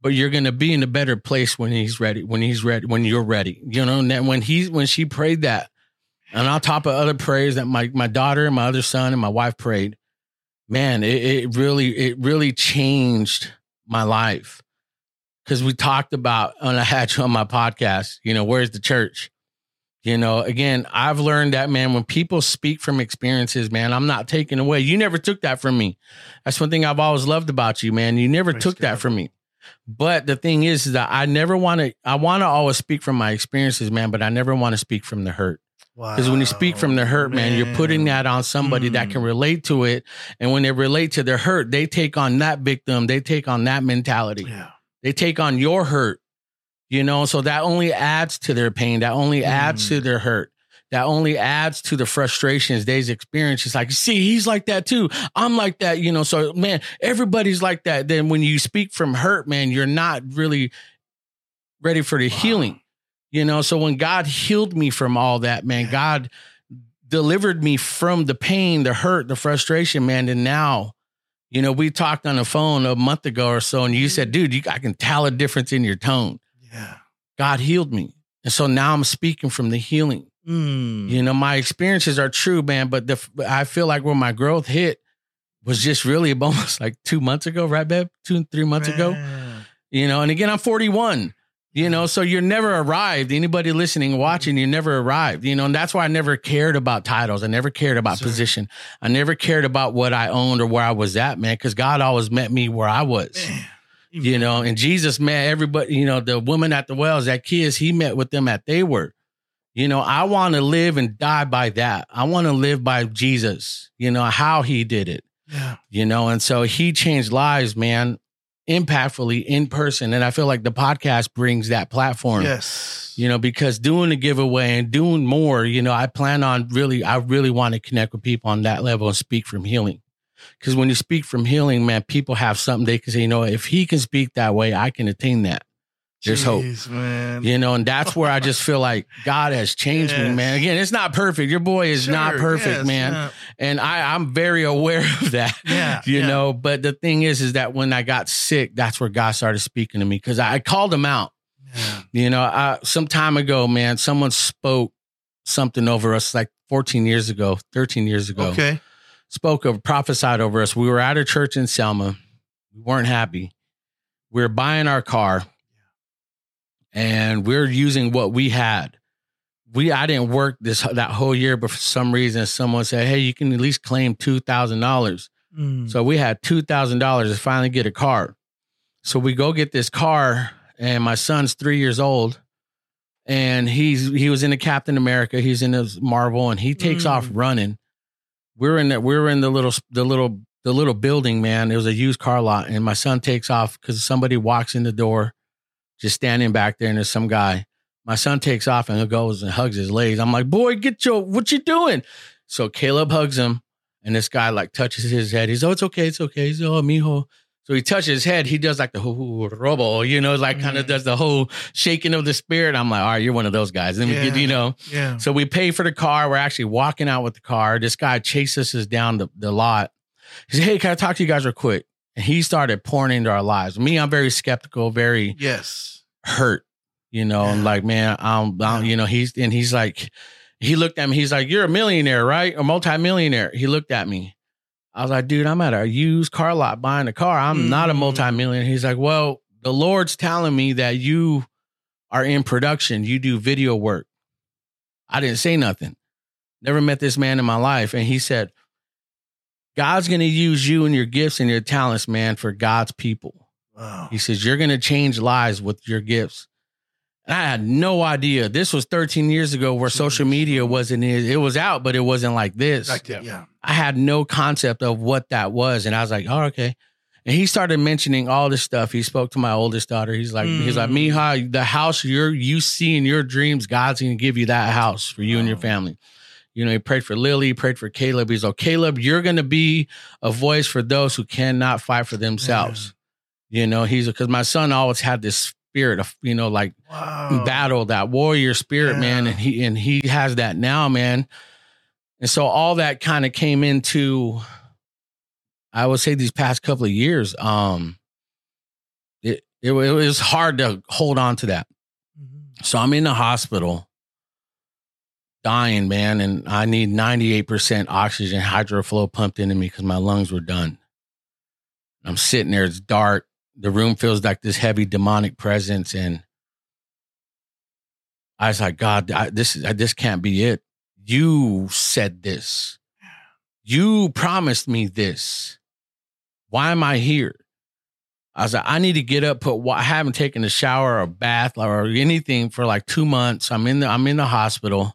A: but you're going to be in a better place when He's ready, when He's ready, when you're ready. You know, and when He's, when she prayed that, and on top of other prayers that my, my daughter and my other son and my wife prayed, man, it, it really, it really changed my life because we talked about and I had you on my podcast, you know, where's the church? You know, again, I've learned that man, when people speak from experiences, man, I'm not taking away. You never took that from me. That's one thing I've always loved about you, man. You never
D: Praise
A: took that from me. But the thing is, is that I never want to, I want to always speak from my experiences, man, but I never want to speak from the hurt.
D: Wow.
A: Because when you speak from the hurt, man, you're putting that on somebody that
D: Mm.
A: can relate to it. And when they relate to their hurt, they take on that victim, they take on that mentality
D: Yeah.
A: they take on your hurt you know so that only adds to their pain. That only adds
D: Mm.
A: to their hurt. That only adds to the frustrations they've experienced. It's like see he's like that too. I'm like that you know so man everybody's like that. Then when you speak from hurt man you're not really ready for the healing you know? So when god healed me from all that man
D: Yeah.
A: god delivered me from the pain the hurt the frustration man. And now you know, we talked on the phone a month ago or so, and you said, dude, you, I can tell a difference in your tone. God healed me. And so now I'm speaking from the healing.
D: Mm.
A: You know, my experiences are true, man, but the, I feel like where my growth hit was just really almost like two months ago, right, babe? Two, three months ago. You know, and again, I'm 41. You know, so you're never arrived. Anybody listening, watching, you never arrived. You know, and that's why I never cared about titles. I never cared about position. I never cared about what I owned or where I was at, man, because God always met me where I was.
D: Man.
A: You know, and Jesus met everybody, you know, the woman at the wells, that kids, he met with them at they were. You know, I want to live and die by that. I want to live by Jesus, you know, how he did it
D: Yeah.
A: you know and so he changed lives man impactfully in person and i feel like the podcast brings that platform
D: Yes.
A: you know because doing the giveaway and doing more you know i plan on really i really want to connect with people on that level and speak from healing Because when you speak from healing, man, people have something they can say, you know, if he can speak that way, I can attain that. There's hope.
D: Man.
A: You know, and that's where I just feel like God has changed me, man. Again, it's not perfect. Your boy is not perfect,
D: yes,
A: man.
D: yeah.
A: And I, I'm very aware of that.
D: Yeah,
A: You
D: yeah.
A: know, but the thing is, is that when I got sick, that's where God started speaking to me because I called him out.
D: Yeah.
A: You know, I, some time ago, man, someone spoke something over us like 14 years ago, 13 years ago.
D: Okay.
A: Spoke of prophesied over us. We were at a church in Selma. We weren't happy. We were buying our car and we are using what we had. We I didn't work this that whole year, but for some reason someone said, Hey, you can at least claim two thousand dollars.
D: Mm.
A: So we had two thousand dollars to finally get a car. So we go get this car, and my son's three years old, and he's he was in the Captain America, he's in his Marvel, and he takes
D: Mm.
A: off running. We're in the we're in the little the little the little building, man. It was a used car lot, and my son takes off because somebody walks in the door, just standing back there, and there's some guy. My son takes off and he goes and hugs his legs. I'm like, boy, get your what you doing? So Caleb hugs him. And this guy like touches his head. He's, oh, it's okay, it's okay. He's, oh, mijo. So he touches his head. He does like the whoo robo, you know, like kind of
D: Mhm.
A: does the whole shaking of the spirit. I'm like, all right, you're one of those guys. Then we get, you know.
D: Yeah.
A: So we pay for the car. We're actually walking out with the car. This guy chases us down the, the lot. He said, hey, can I talk to you guys real quick? And he started pouring into our lives. Me, I'm very skeptical, very
D: Yes.
A: hurt, you know, and
D: Yeah.
A: like, man, I'm, I'm,
D: Yeah.
A: you know, he's, and he's like, he looked at me, he's like, you're a millionaire, right? A multimillionaire. He looked at me. I was like, dude, I'm at a used car lot buying a car. I'm not a
D: Mm.
A: multimillionaire. He's like, well, the Lord's telling me that you are in production. You do video work. I didn't say nothing. Never met this man in my life. And he said, God's going to use you and your gifts and your talents, man, for God's people.
D: Wow.
A: He says, You're going to change lives with your gifts. And I had no idea. This was 13 years ago where social media wasn't, it was out, but it wasn't like this.
D: Like that, yeah.
A: I had no concept of what that was. And I was like, oh, okay. And he started mentioning all this stuff. He spoke to my oldest daughter. He's like, he's like,
D: Mm.
A: Mija, the house you're you see in your dreams, God's gonna give you that house for you and your family. You know, he prayed for Lily, he prayed for Caleb. He's like, Caleb, you're gonna be a voice for those who cannot fight for themselves. You know, he's because my son always had this spirit of, you know, like
D: Wow.
A: battle, that warrior spirit, man. And he and he has that now, man. And so all that kind of came into I would say these past couple of years. Um it, it, it was hard to hold on to that.
D: Mhm.
A: So I'm in the hospital dying, man, and I need 98% oxygen hydroflow pumped into me because my lungs were done. I'm sitting there, it's dark. The room feels like this heavy demonic presence. And I was like, God, I, this is this can't be it. You said this. You promised me this. Why am I here? I was like, I need to get up, put I haven't taken a shower or bath or anything for like two months. I'm in the I'm in the hospital,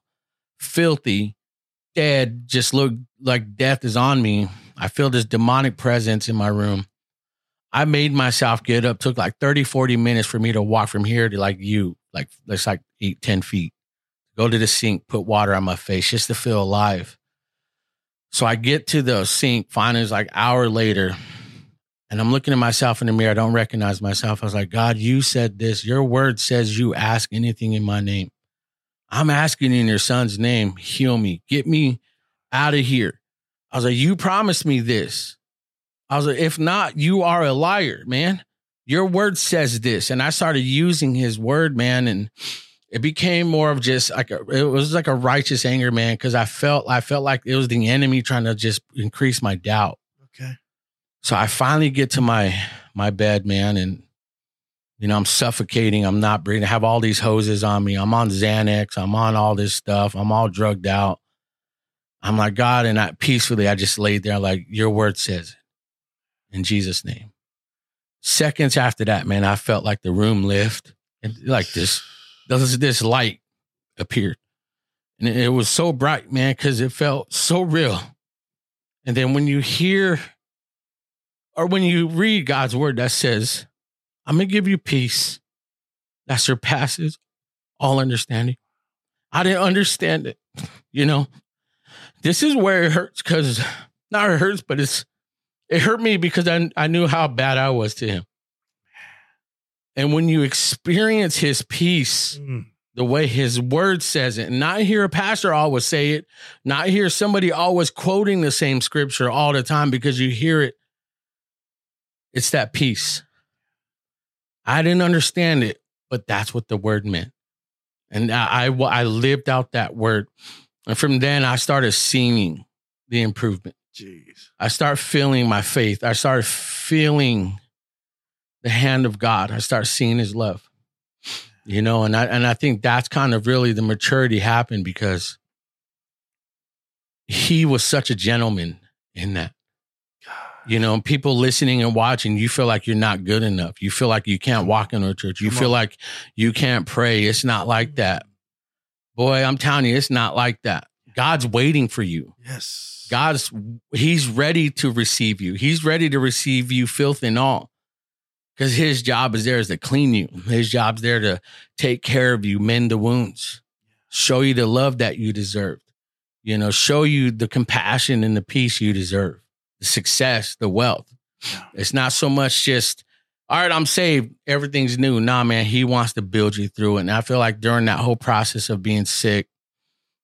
A: filthy, dead, just look like death is on me. I feel this demonic presence in my room. I made myself get up, took like 30, 40 minutes for me to walk from here to like you, like it's like eight, 10 feet. Go to the sink, put water on my face just to feel alive. So I get to the sink, finally it's like hour later, and I'm looking at myself in the mirror. I don't recognize myself. I was like, God, you said this. Your word says you ask anything in my name. I'm asking in your son's name, heal me, get me out of here. I was like, you promised me this. I was like, if not, you are a liar, man. Your word says this. And I started using his word, man. And it became more of just like a, it was like a righteous anger, man, because I felt I felt like it was the enemy trying to just increase my doubt.
D: Okay.
A: So I finally get to my my bed, man, and you know I'm suffocating. I'm not breathing. I have all these hoses on me. I'm on Xanax. I'm on all this stuff. I'm all drugged out. I'm like God, and I peacefully I just laid there like Your word says it in Jesus' name. Seconds after that, man, I felt like the room lift and like this this this light appeared, and it, it was so bright, man, because it felt so real. And then when you hear or when you read God's word that says, I'm going to give you peace that surpasses all understanding. I didn't understand it. You know, this is where it hurts because not it hurts, but it's, It hurt me because I, I knew how bad I was to him. And when you experience his peace,
D: Mm.
A: the way his word says it, not hear a pastor always say it, not hear somebody always quoting the same scripture all the time because you hear it. It's that peace. I didn't understand it, but that's what the word meant. And I, I, I lived out that word. And from then I started seeing the improvement.
D: Jeez.
A: I start feeling my faith. I started feeling the hand of God. I start seeing his love. You know, and I and I think that's kind of really the maturity happened because he was such a gentleman in that. You know, people listening and watching, you feel like you're not good enough. You feel like you can't walk in a church. You
D: Come
A: feel
D: on.
A: like you can't pray. It's not like that. Boy, I'm telling you, it's not like that. God's waiting for you.
D: Yes.
A: God's He's ready to receive you. He's ready to receive you, filth and all. Because his job is there is to clean you. His job's there to take care of you, mend the wounds, show you the love that you deserved. You know, show you the compassion and the peace you deserve, the success, the wealth. It's not so much just, all right, I'm saved, everything's new. Nah, man, he wants to build you through it. And I feel like during that whole process of being sick,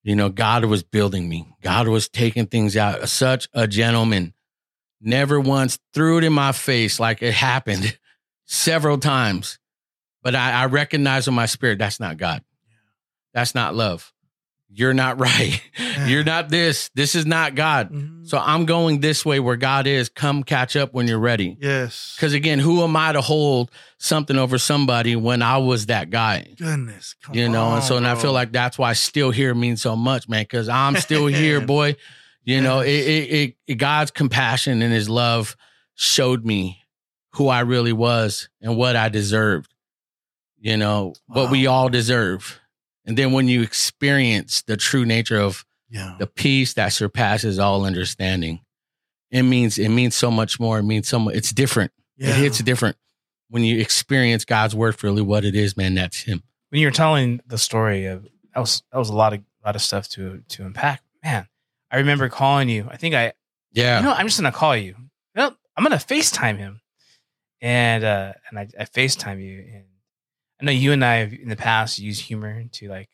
A: you know, God was building me. God was taking things out. Such a gentleman. Never once threw it in my face like it happened several times. But I, I recognize in my spirit that's not God. That's not love. You're not right. You're not this. This is not God.
D: Mhm.
A: So I'm going this way where God is. Come catch up when you're ready.
D: yes.
A: Because again, who am I to hold something over somebody when I was that guy?
D: Goodness.
A: You know, and so and I feel like that's why still here means so much, man. Because I'm still here, boy. You know, it, it, it God's compassion and His love showed me who I really was and what I deserved. You know, what we all deserve. And then when you experience the true nature of
D: yeah.
A: the peace that surpasses all understanding, it means it means so much more. It means so much. It's different.
D: yeah.
A: It hits different when you experience God's word for really what it is, man. That's Him.
E: when you're telling the story of that was that was a lot of lot of stuff to to unpack. Man, I remember calling you. I think I
A: Yeah.
E: you know I'm just gonna call you. Well, I'm gonna FaceTime him, and uh and I, I FaceTime you, and I know you and I have in the past used humor to like.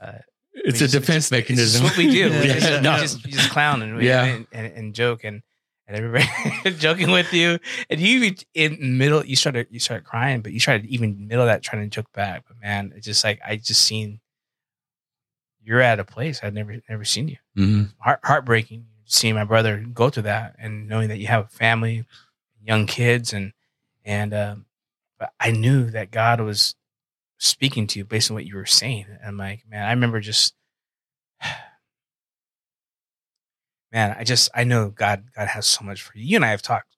E: Uh,
A: it's a
E: mean,
A: defense
E: just-
A: mechanism.
E: It's what we do. We
D: Yeah.
E: just, we just, we just clown and,
A: Yeah.
E: and, and, and joke and and everybody joking with you. And you even in middle, you started you started crying, but you tried to even middle of that trying to joke back. But man, it's just like I just seen you're at a place I'd never never seen you.
A: Mhm.
E: Heart heartbreaking seeing my brother go through that and knowing that you have a family, young kids, and and um, but I knew that God was speaking to you based on what you were saying. And I'm like, man, I remember just man, I just I know God God has so much for you. You and I have talked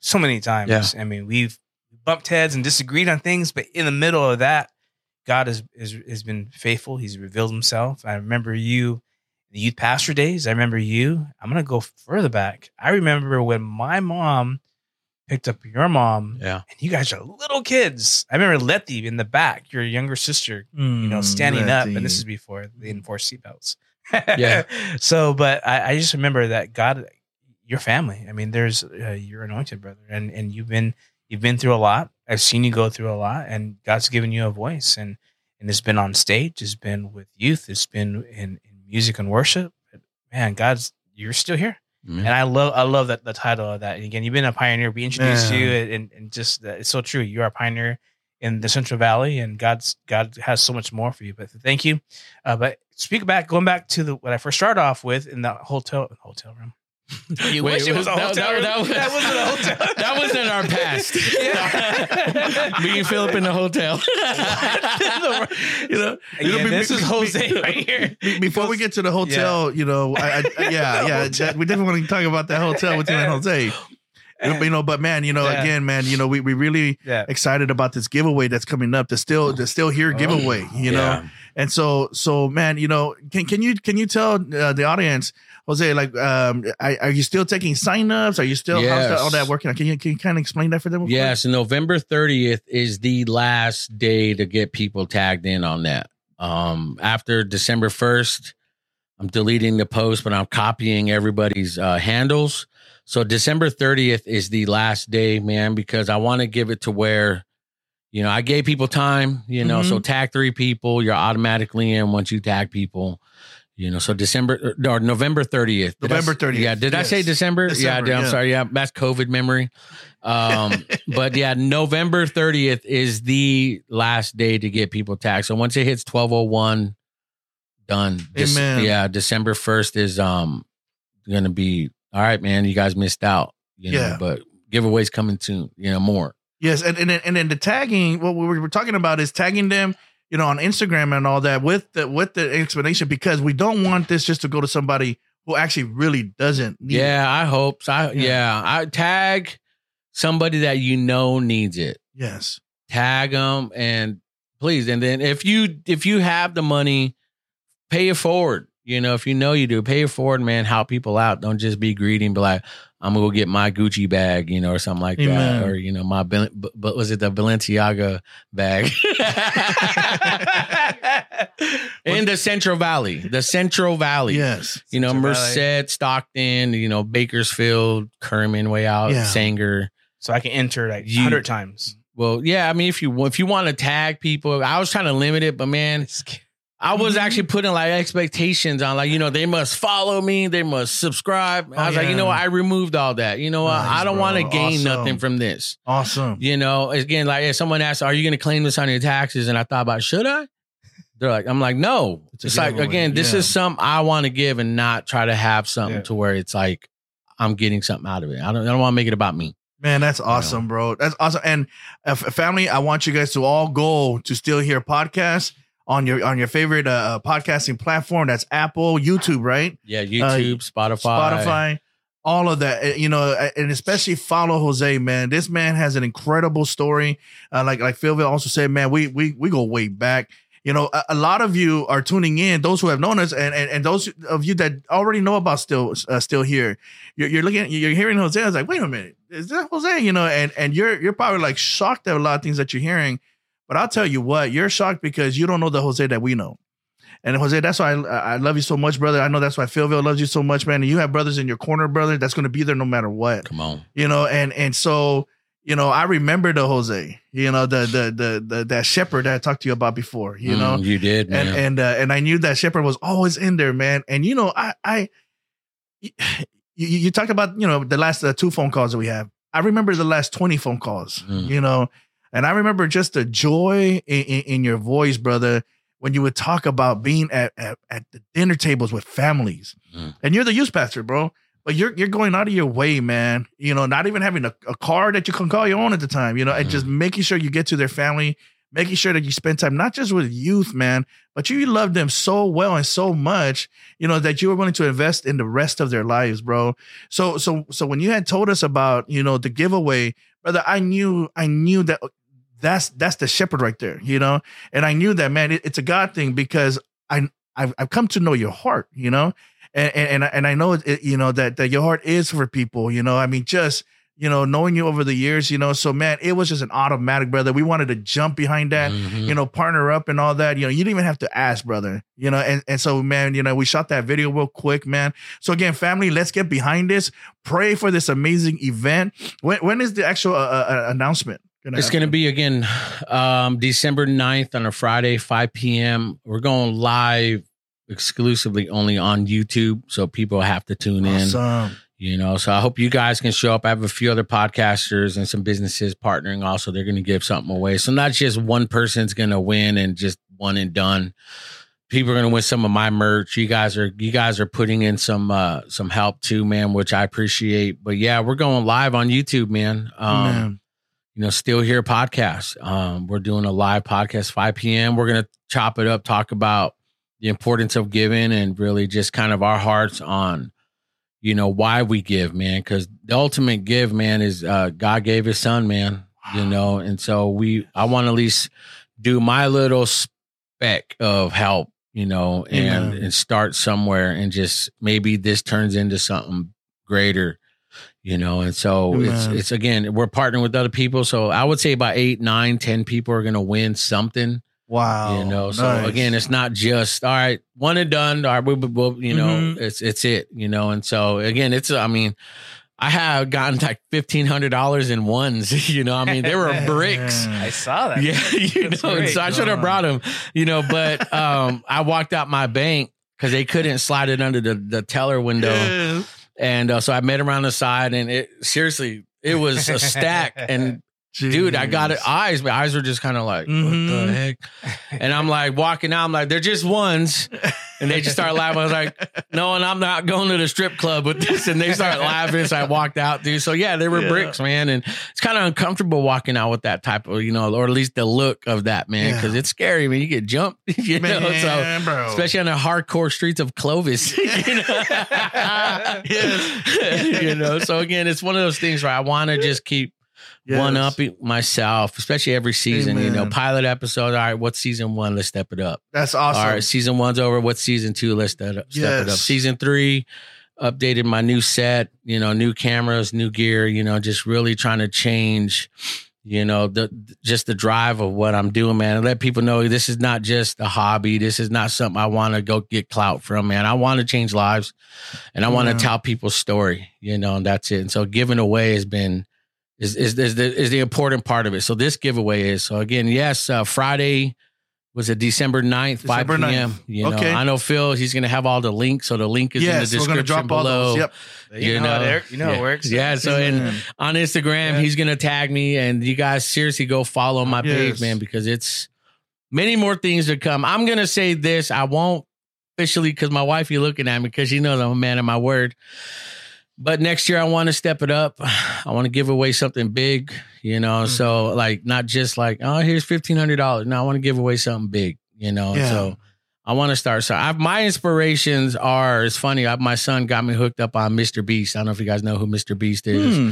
E: so many times.
A: Yeah.
E: I mean, we've bumped heads and disagreed on things, but in the middle of that, God has has, has been faithful. He's revealed himself. I remember you the youth pastor days. I remember you. I'm gonna go further back. I remember when my mom picked up your mom
A: Yeah.
E: and you guys are little kids. I remember Letty in the back, your younger sister, you know,
D: Mm,
E: standing up, and this is before the enforced seatbelts.
A: Yeah.
E: So, but I, I just remember that God, your family. I mean, there's uh, your anointed brother, and and you've been you've been through a lot. I've seen you go through a lot, and God's given you a voice, and and it's been on stage, it's been with youth, it's been in, in music and worship. Man, God's you're still here.
A: Mhm.
E: And I love I love that the title of that. And again, you've been a pioneer. We introduced
D: Yeah.
E: you, and, and just uh, it's so true. You are a pioneer in the Central Valley, and God's God has so much more for you. But thank you. Uh, but speak back, going back to the what I first started off with in the hotel hotel room. You
A: Wait,
E: wish it was a
A: that-
E: hotel
A: that-
E: room.
A: that was-
E: That wasn't a hotel.
A: that was in our past.
E: Yeah.
A: Me and Philip in the hotel.
D: you know, you know, be-
E: this
D: be-
E: is
D: be-
E: Jose right here.
D: Before we get to the hotel, you know, I, I, yeah, yeah, that- we definitely want to talk about that hotel with you and Jose. You know, but man, you know,
E: Yeah.
D: again, man, you know, we we really
E: Yeah.
D: excited about this giveaway that's coming up. The still the still here oh, giveaway, you know,
A: Yeah.
D: And so so man, you know, can can you can you tell uh, the audience, Jose, like, um, are, are you still taking signups? Are you still how's that, all that working? Can you can you kind of explain that for them? real quick?
A: Yes, November 30th is the last day to get people tagged in on that. Um, after December 1st, I'm deleting the post, but I'm copying everybody's uh, handles. So December 30th is the last day, man, because I want to give it to where, you know, I gave people time, you know,
D: Mm-hmm.
A: so tag three people, you're automatically in once you tag people. You know, so December or November 30th. Did
D: November
A: s-
D: 30th,
A: Yeah. Did I say. December?
D: December,
A: yeah, I'm
D: yeah.
A: sorry. Yeah, that's COVID memory. Um, but yeah, November 30th is the last day to get people tagged. So once it hits 1201, done. Dec-
D: Amen.
A: yeah, December 1st is um gonna be all right, man. You guys missed out. You know,
D: Yeah.
A: but giveaways coming soon, you know, more.
D: Yes, and and then, and then the tagging. What we were talking about is tagging them, you know, on Instagram and all that with the with the explanation because we don't want this just to go to somebody who actually really doesn't. Need
A: Yeah, I hope. So I,
D: Yeah.
A: yeah. I tag somebody that you know needs it.
D: It. Yes.
A: Tag them and please. And then if you if you have the money, pay it forward. You know, if you know you do, pay it forward, man. Help people out. Don't just be greedy and be like, I'm gonna go get my Gucci bag, you know, or something like
D: Amen.
A: that, or you know, my Bal- but was it the Balenciaga bag in the Central Valley, the Central Valley.
D: Yes.
A: You know,
E: Central Valley.
A: Merced, Stockton, you know, Bakersfield, Kerman, way out,
D: Yeah.
A: Sanger.
E: So I can enter like
A: You-
E: hundred times.
A: Well, yeah, I mean, if you if you want to tag people, I was trying to limit it, but man, I was
D: Mhm.
A: actually putting like expectations on, like you know, they must follow me, they must subscribe. I
D: Oh,
A: was like, you know what, I removed all that. You know what,
D: Nice,
A: I don't want to gain
D: Awesome.
A: nothing from this.
D: Awesome.
A: You know, again, like if someone asked, "Are you going to claim this on your taxes?" and I thought about, should I? They're like, I'm like, no.
D: It's
A: It's, like again, this
D: yeah.
A: is something I want to give and not try to have something
E: Yeah.
A: to where it's like I'm getting something out of it. I don't. I don't want to make it about me.
D: Man, that's awesome, bro. That's awesome. And uh, family, I want you guys to all go to Still Here podcast on your on your favorite uh, podcasting platform. That's Apple, YouTube, right?
A: Yeah, YouTube, Spotify,
D: Spotify, all of that. Uh, You know, uh, and especially follow Jose, man. This man has an incredible story. Uh, like like PhillVill also said, man, we we we go way back. You know, a, a lot of you are tuning in. Those who have known us, and and, and those of you that already know about still uh, still here. You're, you're looking, you're hearing Jose. I was like, wait a minute, is that Jose? You know, and and you're you're probably like shocked at a lot of things that you're hearing. But I'll tell you what, you're shocked because you don't know the Jose that we know. And Jose, that's why I, I love you so much, brother. I know that's why PhillVill loves you so much, man. And you have brothers in your corner, brother. That's going to be there no matter what,
A: Come on.
D: you know. And and so you know, I remember the Jose, you know, the the the, the that shepherd that I talked to you about before, you know.
A: Mm, you did, man.
D: And and uh, and I knew that shepherd was always in there, man. And you know, I I you, you you talked about you know the last uh, two phone calls that we have. I remember the last twenty phone calls,
A: Mm.
D: you know, and I remember just the joy in, in, in your voice, brother, when you would talk about being at at, at the dinner tables with families.
A: Mm.
D: And you're the youth pastor, bro. But you're you're going out of your way, man. You know, not even having a, a car that you can call your own at the time, you know, and
A: Mhm.
D: just making sure you get to their family, making sure that you spend time not just with youth, man, but you love them so well and so much, you know, that you were willing to invest in the rest of their lives, bro. So so so when you had told us about, you know, the giveaway, brother, I knew I knew that that's that's the shepherd right there, you know, and I knew that man, it, it's a God thing because I I've, I've come to know your heart, you know, and and and I, and I know it, you know that that your heart is for people, you know. I mean, just you know, knowing you over the years, you know, so man, it was just an automatic, brother. We wanted to jump behind that,
A: Mhm.
D: you know, partner up and all that. You know, you didn't even have to ask, brother. You know, and and so man, you know, we shot that video real quick, man. So again, family, let's get behind this. Pray for this amazing event. When when is the actual uh, uh, announcement? Gonna
A: It's going to be again um, December 9th on a Friday, 5 p.m. We're going live exclusively only on YouTube. So people have to tune in. You know, so I hope you guys can show up. I have a few other podcasters and some businesses partnering also. They're going to give something away. So not just one person's going to win and just one and done. People are going to win some of my merch. You guys are you guys are putting in some uh some help too, man, which I appreciate. But yeah, we're going live on YouTube, man. Um
D: man.
A: you know, still here podcast. Um, we're doing a live podcast 5 p.m. We're gonna chop it up, talk about the importance of giving and really just kind of our hearts on, you know, why we give, man. Because the ultimate give, man, is uh, God gave His Son, man. You know, and so we, I want to at least do my little speck of help, you know, and
D: Amen.
A: and start somewhere, and just maybe this turns into something greater you know and so it's it's again we're partnering with other people so i would say about eight nine ten people are going to win something
D: Wow.
A: you know so
D: Nice.
A: again it's not just all right one and done all right we, we, we- you know
D: Mhm.
A: it's it's it you know and so again it's i mean I have gotten like fifteen hundred dollars in ones. You know, I mean, they were bricks.
E: I saw that.
A: Yeah, you
E: That's
A: know,
E: great.
A: so I should have brought them. You know, but um, I walked out my bank because they couldn't slide it under the the teller window,
D: Yes.
A: and uh, so I met him around the side, and it seriously, it was a stack, and dude, I got it. Eyes, my eyes were just kind of like,
D: Mhm.
A: what the heck? And I'm like walking out. I'm like, they're just ones, and they just start laughing. I was like, no, and I'm not going to the strip club with this. And they start laughing. So I walked out, dude. So yeah, they were
D: Yeah.
A: bricks, man. And it's kind of uncomfortable walking out with that type of, you know, or at least the look of that, man, because
D: Yeah.
A: it's scary. Man, you get jumped, you know. So
D: bro.
A: especially on the hardcore streets of Clovis, you know.
D: Yes.
A: you know. So again, it's one of those things where I want to just keep
D: Yes.
A: one up myself, especially every season. You know, pilot episode. All right, what's season one? Let's step it up.
D: That's awesome.
A: All right, season one's over. What's season two? Let's step, it up- step it up.
D: Yes.
A: Season three, updated my new set. You know, new cameras, new gear. You know, just really trying to change. You know, the just the drive of what I'm doing, man. And let people know this is not just a hobby. This is not something I want to go get clout from, man. I want to change lives, and I want to
D: Yeah.
A: tell people's story. You know, and that's it. And so, giving away has been is is is the is the important part of it. So this giveaway is so again, yes, uh, Friday was it December 9th,
D: December
A: 5
D: 9th.
A: p.m. You know,
D: Okay.
A: I know Phil, he's gonna have all the links. So the link is
D: yes,
A: in the
D: we're gonna
A: description
D: drop all
A: below.
D: those. Yep.
E: You,
A: You
E: know,
A: know,
E: how it, you know
A: yeah.
E: it works.
A: Yeah, so in
D: Amen.
A: on Instagram,
E: Yeah.
A: he's gonna tag me, and you guys seriously go follow my page, man, because it's many more things to come. I'm gonna say this, I won't officially because my wife you looking at me because she knows I'm a man of my word. But next year I want to step it up. I want to give away something big, you know.
D: Mm.
A: So like not just like, oh, here's fifteen hundred dollars. No, I want to give away something big, you know.
D: Yeah.
A: So I want to start. So I, my inspirations are. It's funny. I, my son got me hooked up on Mr. Beast. I don't know if you guys know who Mr. Beast is.
D: Hmm.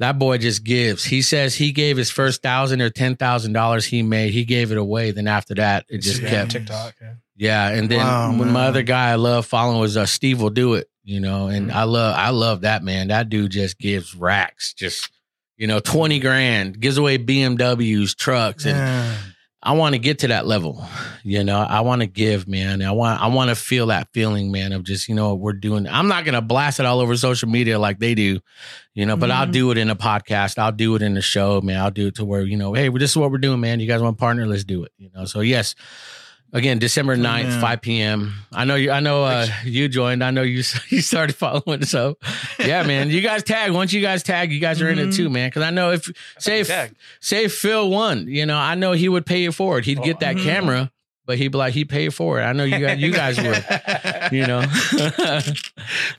A: That boy just gives. He says he gave his first thousand or ten thousand dollars he made. He gave it away. Then after that, it just
E: Instagram,
A: kept.
E: TikTok. Yeah.
A: Yeah, and then
D: Wow,
A: when my other guy I love following was uh, Steve will do it. You know, and
D: Mm-hmm.
A: I love I love that man. That dude just gives racks. Just you know, twenty grand gives away BMWs, trucks, and
D: Yeah.
A: I want to get to that level. You know, I want to give, man. I want I want to feel that feeling, man, of just, you know, we're doing I'm not gonna blast it all over social media like they do, you know, but I'll
D: Mhm.
A: do it in a podcast. I'll do it in the show, man. I'll do it to where, you know, hey, this is what we're doing, man. You guys want to partner? Let's do it. You know. So yes. Again, December 9th,
D: Yeah.
A: 5 p.m. I know you I know uh you joined. I know you you started following. So yeah, man. You guys tag. Once you guys tag, you guys are in it too, man. Cause I know if say if
E: Tag.
A: say Phil won, you know, I know he would pay it forward. He'd get that
D: Mhm.
A: camera, but he'd be like, he paid for it. I know you guys, you guys would, you know.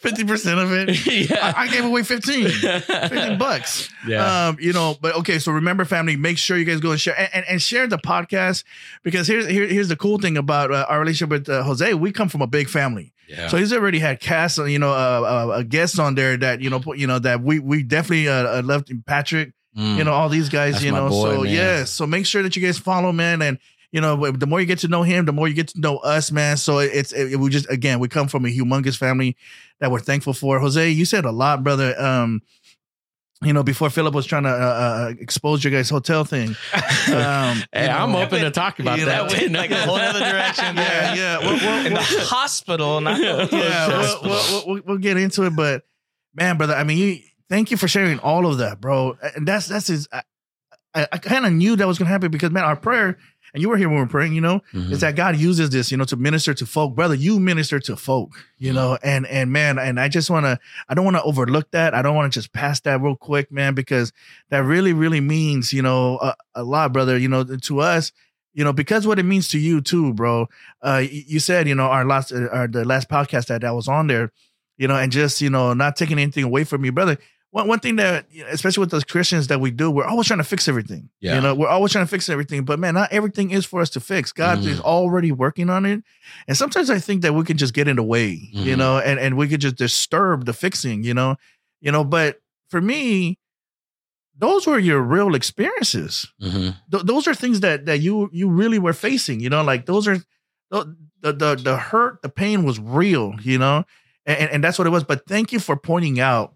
D: 50% of it.
A: yeah.
D: I, I gave away 15. 15 bucks.
A: Yeah.
D: Um, you know, but okay, so remember, family, make sure you guys go and share and, and, and share the podcast because here's here, here's the cool thing about uh, our relationship with uh, Jose. We come from a big family,
A: yeah.
D: so he's already had cast, you know, uh, uh, a guest on there that you know, you know that we we definitely uh, uh, loved Patrick,
A: Mm.
D: you know, all these guys,
A: That's
D: you know.
A: boy,
D: so
A: man.
D: yes, so make sure that you guys follow, man, and you know, the more you get to know him, the more you get to know us, man. So it's it, we just again, we come from a humongous family that we're thankful for. Jose, you said a lot, brother. Um, you know, before Philip was trying to uh, uh, expose your guys' hotel thing. Um,
A: hey,
D: you
A: I'm
D: know,
A: open to talk about
D: you
A: that.
D: know,
E: went like a whole other direction.
D: Yeah, yeah. We'll, we'll,
E: In the
D: we'll-
E: hospital, not
D: yeah, we'll, we'll, we'll, we'll get into it, but man, brother, I mean, you, thank you for sharing all of that, bro. And that's that's his. I, I, I kind of knew that was gonna happen because man, our prayer, and you were here when we were praying, you know,
A: Mhm.
D: is that God uses this, you know, to minister to folk, brother. You minister to folk, you know, and and man, and I just want to, I don't want to overlook that. I don't want to just pass that real quick, man, because that really, really means, you know, a, a lot, brother. You know, to us, you know, because what it means to you too, bro. Uh, you said, you know, our last, uh, our the last podcast that that was on there, you know, and just you know, not taking anything away from you, brother. One, one thing that, especially with those Christians that we do, we're always trying to fix everything.
A: Yeah.
D: You know, we're always trying to fix everything, but man, not everything is for us to fix. God
A: Mm.
D: is already working on it. And sometimes I think that we can just get in the way, you
A: Mhm.
D: know, and, and we could just disturb the fixing, you know, you know, but for me, those were your real experiences.
A: Mhm.
D: Th- those are things that, that you, you really were facing, you know, like those are the, the, the, the hurt, the pain was real, you know, and, and that's what it was. But thank you for pointing out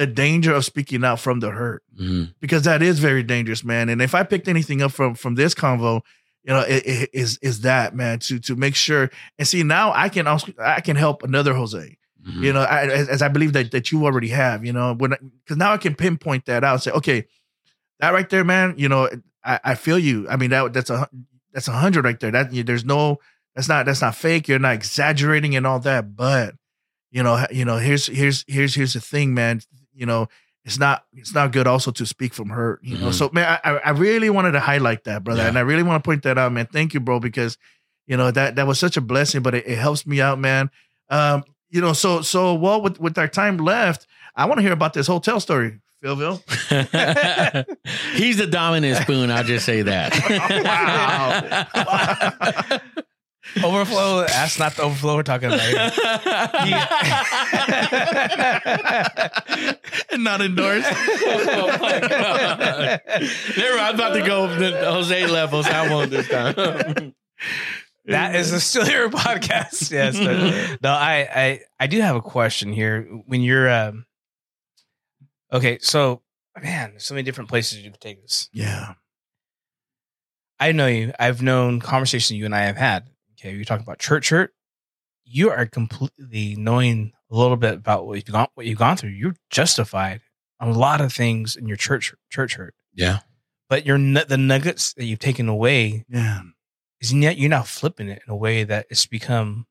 D: the danger of speaking out from the hurt
A: Mhm.
D: because that is very dangerous, man. And if I picked anything up from from this convo, you know, it, it is is that man to to make sure and see now I can also I can help another Jose.
A: Mhm.
D: You know, I, as, as I believe that that you already have. You know, when because now I can pinpoint that out. and Say, okay, that right there, man. You know, I, I feel you. I mean, that that's a that's a hundred right there. That there's no that's not that's not fake. You're not exaggerating and all that. But you know, you know, here's here's here's here's the thing, man. You know, it's not it's not good also to speak from hurt. You know,
A: Mhm.
D: so man, I I really wanted to highlight that, brother,
A: Yeah.
D: and I really want to point that out, man. Thank you, bro, because you know that that was such a blessing, but it, it helps me out, man. Um, you know, so so well with with our time left, I want to hear about this hotel story, PhillVill.
A: He's the dominant spoon. I'll just say that.
E: Overflow. That's not the overflow we're talking about. Here.
D: Not endorsed.
A: oh my god! Never. I'm about to go the Jose levels. I won't this time.
E: That is a still here podcast. Yes. but- no, I, I I do have a question here. When you're um okay, so man, so many different places you could take this.
D: yeah.
E: I know you. I've known conversations you and I have had. Okay, you're talking about church hurt. You are completely knowing a little bit about what you've gone what you've gone through. You're justified on a lot of things in your church church hurt.
A: Yeah.
E: But you're the nuggets that you've taken away
D: Yeah.
E: is yet you're now flipping it in a way that it's become.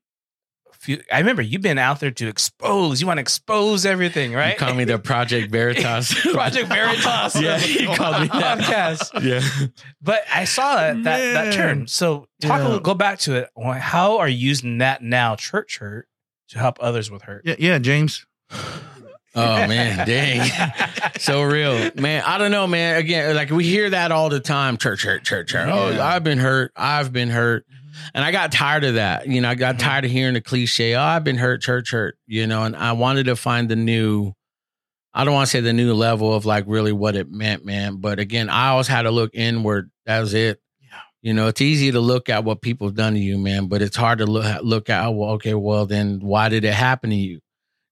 E: Few- I remember you've been out there to expose. You want to expose everything, right?
A: You call me the Project Veritas.
E: Project Veritas.
A: Yeah, he called me that.
E: podcast.
A: yeah.
E: But I saw that that, that turn. So talk a little, go back to it. How are you using that now, church hurt, to help others with hurt?
D: Yeah, yeah, James.
A: Oh man, dang. so real, man. I don't know, man. Again, like we hear that all the time. Church hurt, church hurt. Oh,
D: Yeah.
A: I've been hurt. I've been hurt, and I got tired of that. You know, I got
E: Mhm.
A: tired of hearing the cliche. Oh, I've been hurt, church hurt. You know, and I wanted to find the new. I don't want to say the new level of like really what it meant, man. But again, I always had to look inward. That was it.
D: Yeah.
A: You know, it's easy to look at what people have done to you, man, but it's hard to look at, look at. Well, okay, well then, why did it happen to you?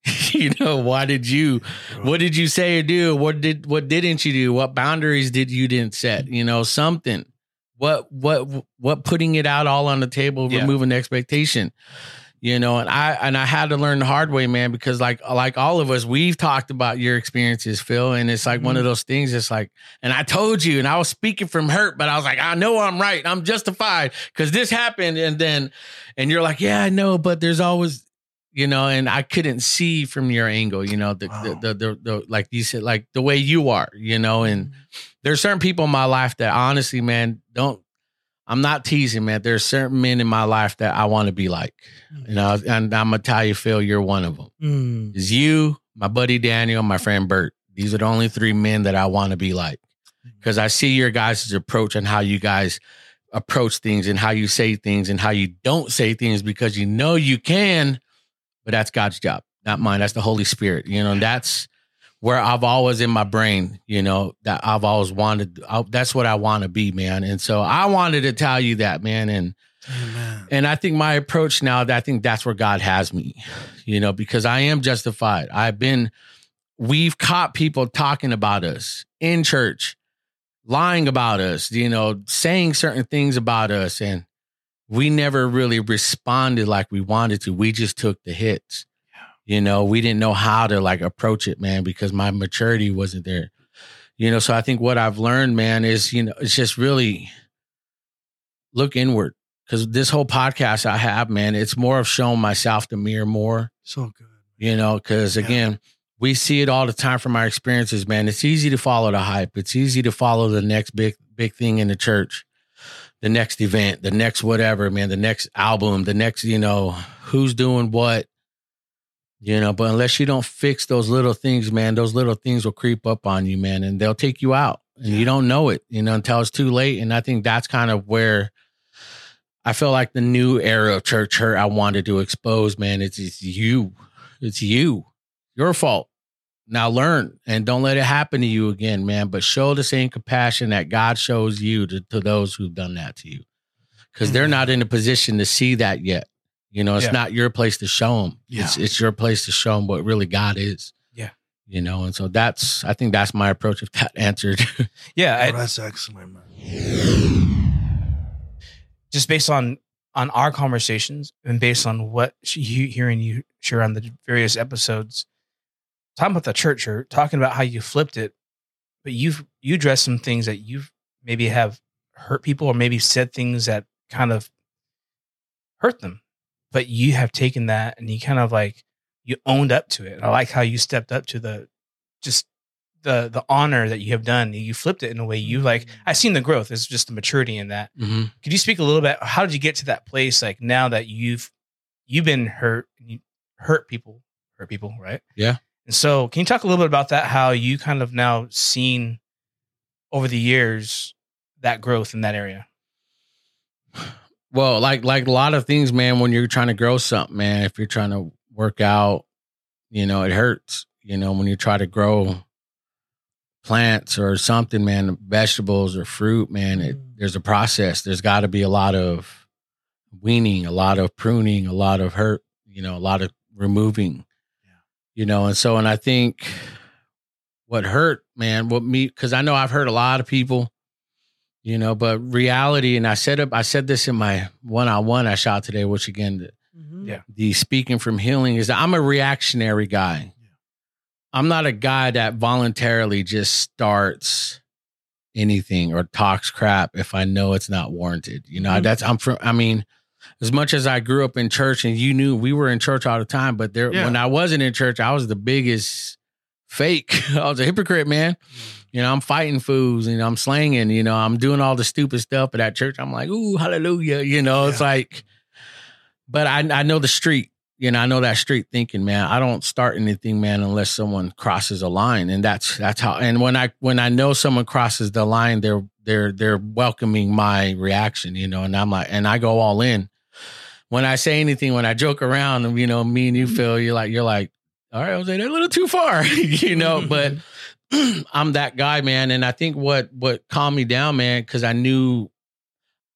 A: you know, why did you? What did you say or do? What did what didn't you do? What boundaries did you didn't set? You know, something. What what what putting it out all on the table,
E: Yeah.
A: removing the expectation. You know, and I and I had to learn the hard way, man, because like like all of us, we've talked about your experiences, Phil, and it's like one of mm-hmm. those things. It's like, and I told you, and I was speaking from hurt, but I was like, I know I'm right, I'm justified because this happened, and then, and you're like, yeah, I know, but there's always, you know, and I couldn't see from your angle, you know, the
D: Wow.
A: the, the, the the like you said, like the way you are, you know, and mm-hmm. there's certain people in my life that honestly, man, don't. I'm not teasing, man. There's certain men in my life that I want to be like, you know, mm. and I'm gonna tell you, Phil, you're one of them.
D: Mm.
A: Is you, my buddy Daniel, my friend Bert. These are the only three men that I want to be like, mm. because I see your guys' approach and how you guys approach things and how you say things and how you don't say things because you know you can, but that's God's job, not mine. That's the Holy Spirit, you know. And that's where I've always in my brain, you know, that I've always wanted. I, that's what I want to be, man. And so I wanted to tell you that, man. And
D: Amen.
A: and I think my approach now, I think that's where God has me, you know, because I am justified. I've been, we've caught people talking about us in church, lying about us, you know, saying certain things about us. And we never really responded like we wanted to. We just took the hits. You know, we didn't know how to like approach it, man, because my maturity wasn't there. You know, so I think what I've learned, man, is, you know, it's just really look inward because this whole podcast I have, man, it's more of showing myself the mirror more,
D: So good.
A: you know, because
D: Yeah.
A: again, we see it all the time from our experiences, man. It's easy to follow the hype. It's easy to follow the next big, big thing in the church, the next event, the next whatever, man, the next album, the next, you know, who's doing what, you know, but unless you don't fix those little things, man, those little things will creep up on you, man, and they'll take you out and you don't know it, you know, until it's too late. And I think that's kind of where I feel like the new era of church hurt I wanted to expose, man. It's, it's you. It's you. Your fault. Now learn and don't let it happen to you again, man. But show the same compassion that God shows you to, to those who've done that to you. Because they're mm-hmm. not in a position to see that yet. You know, it's
E: Yeah.
A: not your place to show them. It's it's your place to show them what really God is.
E: Yeah.
A: You know, and so that's I think that's my approach. If that answered,
E: Yeah,
D: Oh,
E: I,
D: that's excellent, man.
E: just based on on our conversations and based on what she, you- hearing you share on the various episodes, talking about the church or talking about how you flipped it, but you've you addressed some things that you've maybe have hurt people or maybe said things that kind of hurt them, but you have taken that and you kind of like you owned up to it. I like how you stepped up to the just the the honor that you have done. You flipped it in a way you like. I've seen the growth. It's just the maturity in that.
A: hmm
E: Could you speak a little bit? How did you get to that place? Like now that you've you've been hurt, you hurt people, hurt people, right?
A: Yeah.
E: And so, can you talk a little bit about that? How you kind of now seen over the years that growth in that area?
A: Well, like like a lot of things, man. When you're trying to grow something, man, if you're trying to work out, you know, it hurts. You know, when you try to grow plants or something, man, vegetables or fruit, man, it, mm. there's a process. There's got to be a lot of weaning, a lot of pruning, a lot of hurt. You know, a lot of removing. You know, and so, and I think what hurt, man, what me, because I know I've hurt a lot of people you know but reality and i said it i said this in my one-on-one i shot today which again the,
E: Yeah.
A: the speaking from healing is that i'm a reactionary guy i'm not a guy that voluntarily just starts anything or talks crap if i know it's not warranted you know
D: Mhm.
A: that's i'm from i mean as much as i grew up in church and you knew we were in church all the time but there
D: Yeah.
A: when i wasn't in church i was the biggest fake i was a hypocrite man mm. you know, I'm fighting fools, you know, I'm slanging, you know, I'm doing all the stupid stuff at that church. I'm like, ooh, hallelujah. You know, it's like, but I, I know the street, you know, I know that street thinking, man, I don't start anything, man, unless someone crosses a line. And that's, that's how, and when I, when I know someone crosses the line, they're, they're, they're welcoming my reaction, you know, and I'm like, and I go all in. When I say anything, when I joke around, you know, me and you mm-hmm. feel you're like, you're like, all right, Jose, they're a little too far, you know, mm-hmm. but I'm that guy, man. And I think what what calmed me down, man, because I knew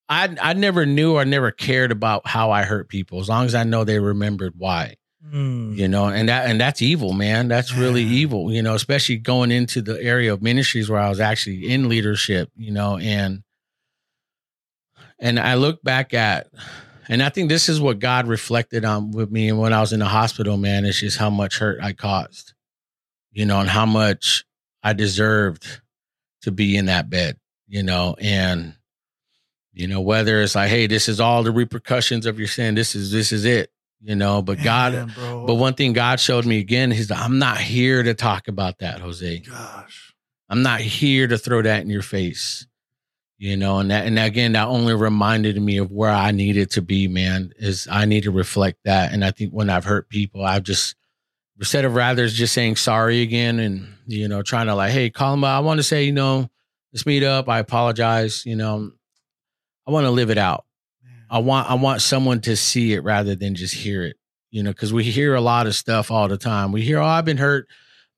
A: I I never knew or never cared about how I hurt people, as long as I know they remembered why. Mm. You know, and that and that's evil, man. That's really
D: Yeah.
A: evil, you know, especially going into the area of ministries where I was actually in leadership, you know, and and I look back at and I think this is what God reflected on with me and when I was in the hospital, man, it's just how much hurt I caused. You know, and how much I deserved to be in that bed, you know, and you know, whether it's like, hey, this is all the repercussions of your sin, this is this is it, you know. But God but one thing God showed me again, he's like, I'm not here to talk about that, Jose.
D: gosh.
A: I'm not here to throw that in your face. You know, and that and again, that only reminded me of where I needed to be, man. Is I need to reflect that. And I think when I've hurt people, I've just instead of rather just saying sorry again and you know, trying to like, hey, call him. I want to say, you know, let's meet up. I apologize. You know, I want to live it out. I want I want someone to see it rather than just hear it. You know, because we hear a lot of stuff all the time. We hear, "Oh, I've been hurt,"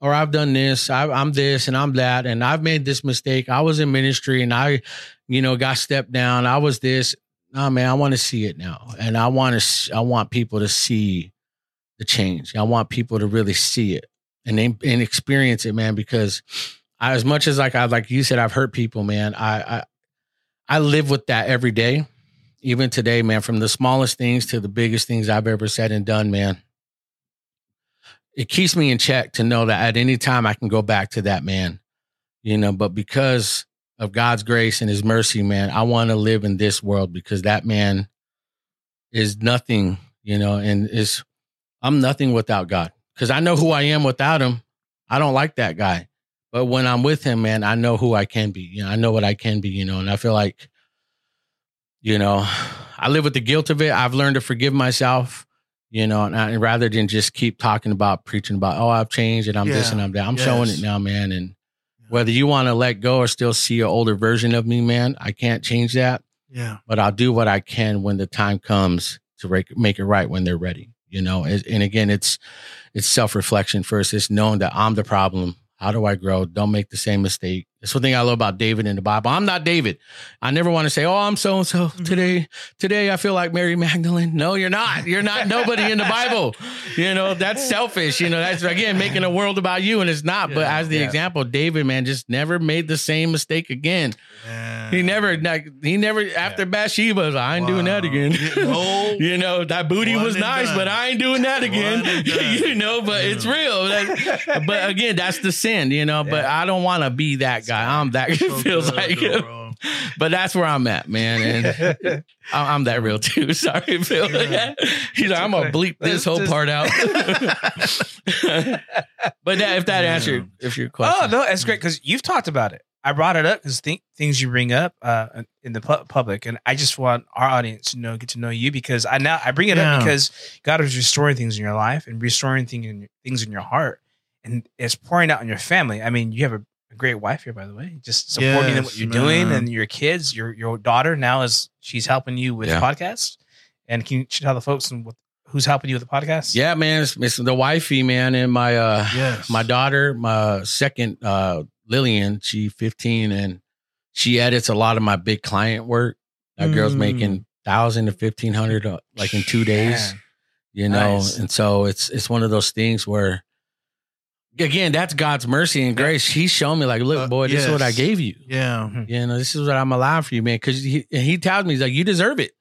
A: or "I've done this," I, "I'm this," and "I'm that," and "I've made this mistake." I was in ministry and I, you know, got stepped down. I was this. No, man, I want to see it now, and I want to. I want people to see the change. I want people to really see it and and experience it, man. Because I, as much as like I like you said, I've hurt people, man. I I I live with that every day even today, man, from the smallest things to the biggest things I've ever said and done, man. It keeps me in check to know that at any time I can go back to that man, you know, but because of God's grace and his mercy, man, I want to live in this world because that man is nothing, you know, and is I'm nothing without God because I know who I am without him. I don't like that guy. But when I'm with him, man, I know who I can be. You know, I know what I can be, you know, and I feel like you know i live with the guilt of it i've learned to forgive myself you know and, I, and rather than just keep talking about preaching about oh i've changed and i'm this and i'm that i'm showing it now man. And whether you want to let go or still see an older version of me man i can't change that.
D: Yeah.
A: but i'll do what i can when the time comes to make, make it right when they're ready you know? And, and again it's it's self-reflection first. It's knowing that i'm the problem how do i grow don't make the same mistake That's one thing I love about David in the Bible. I'm not David. I never want to say, "Oh, I'm so and so today." Today, I feel like Mary Magdalene. No, you're not. You're not nobody in the Bible. You know that's selfish. You know that's again making a world about you, and it's not. but as the
E: yeah.
A: example, David, man, just never made the same mistake again.
D: Yeah.
A: He never, like, he never after Bathsheba, like, I ain't doing that again.
D: No.
A: you know that booty
D: One
A: was nice,
D: done.
A: but I ain't doing that again.
D: One and done.
A: you know, but it's real. That- but again, that's the sin, you know. But I don't want to be that guy. I'm that.
D: So
A: feels
D: good,
A: like,
D: though,
A: but that's where I'm at, man. And I'm that real too. Sorry, Phil. He's like, I'm gonna bleep this whole part out. but that, if that answered if your question,
E: Oh no, it's great because you've talked about it. I brought it up because th- things you bring up uh, in the pu- public, and I just want our audience to know, get to know you because I now I bring it
D: Yeah.
E: up because God is restoring things in your life and restoring thing in, things in your heart, and it's pouring out in your family. I mean, you have a, a great wife here, by the way, just supporting
D: Yes,
E: what you're doing, and your kids, your your daughter now is she's helping you with
A: Yeah.
E: podcasts, and can you tell the folks and what, who's helping you with the podcast?
A: yeah, man, it's, it's the wifey, man, and my uh
D: Yes.
A: my daughter, my second uh Lillian, she 15 and she edits a lot of my big client work. That girl's
D: Mm.
A: making thousand to fifteen hundred uh, like in two days.
E: Man.
A: You know,
E: Nice.
A: and so it's it's one of those things where again, that's God's mercy and grace. He's shown me like, look,
D: Uh,
A: boy, this is what I gave you.
D: yeah.
A: You know, this is what I'm allowing for you, man. Cause he he tells me he's like, you deserve it.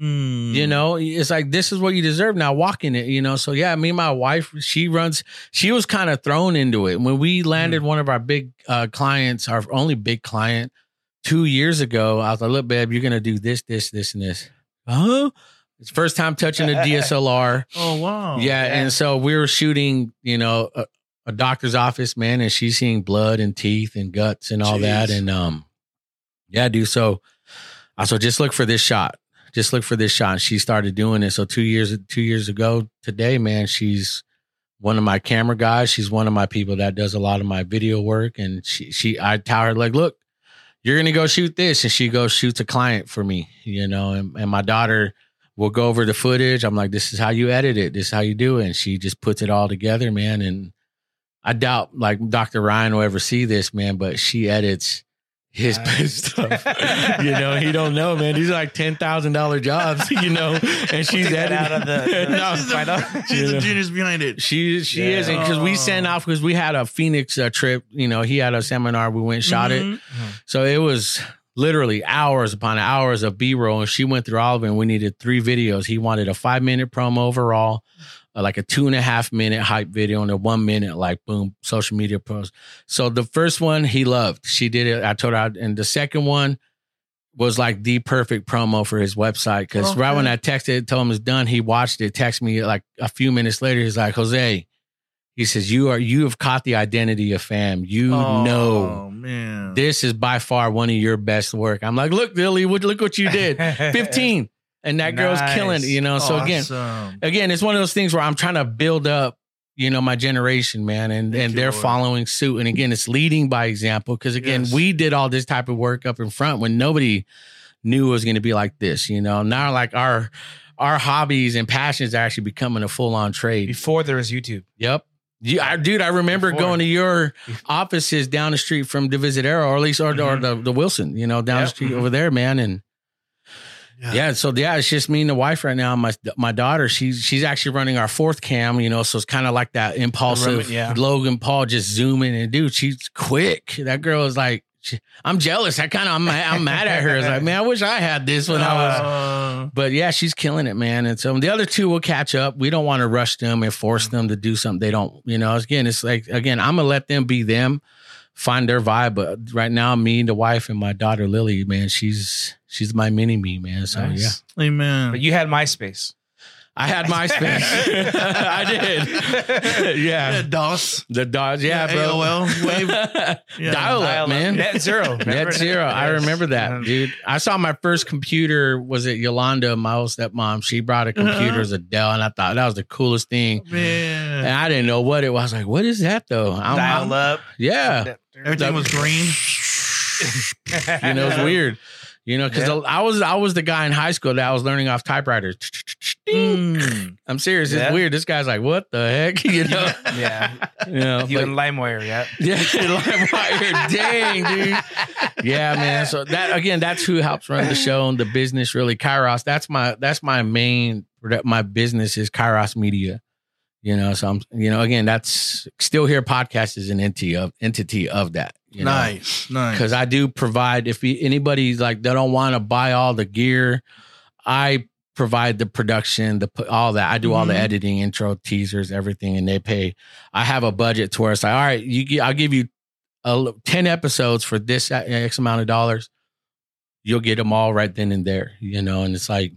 D: Mm.
A: You know, it's like this is what you deserve. Now walk in it, you know. So yeah, me and my wife, she runs, she was kind of thrown into it. When we landed one of our big uh clients, our only big client, two years ago, I was like, look, babe, you're gonna do this, this, this, and this. Huh? It's first time touching a DSLR.
D: Oh wow.
A: yeah,
E: yeah.
A: and so we were shooting, you know, a, a doctor's office, man, and she's seeing blood and teeth and guts and all that. And um, yeah, dude. So I so just look for this shot. Just look for this shot. And she started doing it. So two years two years ago today, man, she's one of my camera guys. She's one of my people that does a lot of my video work. And she she I tell her like, look, you're gonna go shoot this, and she goes shoots a client for me, you know. And, and my daughter will go over the footage. I'm like, this is how you edit it. This is how you do it. And she just puts it all together, man. And I doubt like Dr. Ryan will ever see this, man, but she edits his
E: Nice.
A: stuff. you know, he don't know, man. These are like ten thousand dollar jobs, you know, and she's editing
E: out of the- the-
A: no,
D: she's
E: find
D: the, she's the genius behind it.
A: she she
E: Yeah.
A: isn't because we sent off because we had a Phoenix uh, trip. You know, he had a seminar. We went and shot it.
D: Mhm.
A: So it was literally hours upon hours of B roll, and she went through all of it. And we needed three videos. He wanted a five minute promo overall, uh, like a two and a half minute hype video, and a one minute like boom social media post. So the first one he loved. She did it. I told her, and the second one was like the perfect promo for his website. Because right when I texted, told him it's done, he watched it. Text me like a few minutes later. He's like, Jose. He says, "You are you have caught the identity of fam. You
D: Oh,
A: know
D: man.
A: this is by far one of your best work. I'm like, look, Lily, what, look what you did. 15. And that girl's killing it, you know. So again,
D: Awesome.
A: again, it's one of those things where I'm trying to build up, you know, my generation, man, and,
D: Thank
A: and they're
D: Lord.
A: following suit. And again, it's leading by example. Cause again,
D: Yes.
A: we did all this type of work up in front when nobody knew it was going to be like this, you know. Now like our our hobbies and passions are actually becoming a full on trade.
E: Before there was YouTube.
A: Yep. You, I, dude, I remember
E: Before.
A: going to your offices down the street from Divisadero, or at least, or, or
E: Mhm.
A: the, the Wilson, you know, down the
E: Yep.
A: street over there, man. And yeah. so yeah, it's just me and the wife right now. My my daughter, she's she's actually running our fourth cam, you know, so it's kind of like that impulsive
E: yeah.
A: Logan Paul just zooming and dude, she's quick. That girl is like, she, I'm jealous. I kind of I'm, mad- I'm mad at her. It's like, man, I wish I had this when I was.
D: Uh,
A: But yeah, she's killing it, man. And so the other two will catch up. We don't want to rush them and force them to do something they don't, you know. Again, it's like again, I'm gonna let them be them, find their vibe. But right now, me, and the wife, and my daughter Lily, man, she's she's my mini me, man. So
E: Nice.
A: yeah,
D: amen.
E: But you had MySpace.
A: I had MySpace. I did.
D: yeah,
A: yeah,
D: DOS.
A: the DOS. Yeah,
D: Yeah,
A: bro.
D: AOL, Wave. Yeah.
A: Dial up, man.
E: NetZero. Remember
A: NetZero. I remember that, dude. I saw my first computer was at Yolanda, my old stepmom. She brought a computer
D: Uh-huh.
A: as a Dell, and I thought that was the coolest thing.
D: Man.
A: And I didn't know what it was. I was like, what is that though? I'm,
E: Dial
A: I'm-
E: up.
A: Yeah.
D: Everything was green.
A: You know, it's weird. You know, because
E: Yeah.
A: I was I was the guy in high school that I was learning off typewriters.
D: Mm.
A: I'm serious.
E: Yeah.
A: It's weird. This guy's like, what the heck? You know?
E: Yeah.
A: you know,
E: You
A: but-
E: and LimeWire, yeah.
A: yeah, LimeWire. Dang, dude. Yeah, man. So that again, that's who helps run the show and the business. Really, Kairos. That's my that's my main. My business is Kairos Media. You know, so I'm. You know, again, that's still here. Podcast is an entity of entity of that. You know?
D: nice, nice.
A: because I do provide. If anybody's like they don't want to buy all the gear, I provide the production, the all that. I do all the
D: Mhm.
A: editing, intro, teasers, everything, and they pay. I have a budget to where it's like, all right, you, I'll give you a, ten episodes for this X amount of dollars. You'll get them all right then and there, you know. And it's like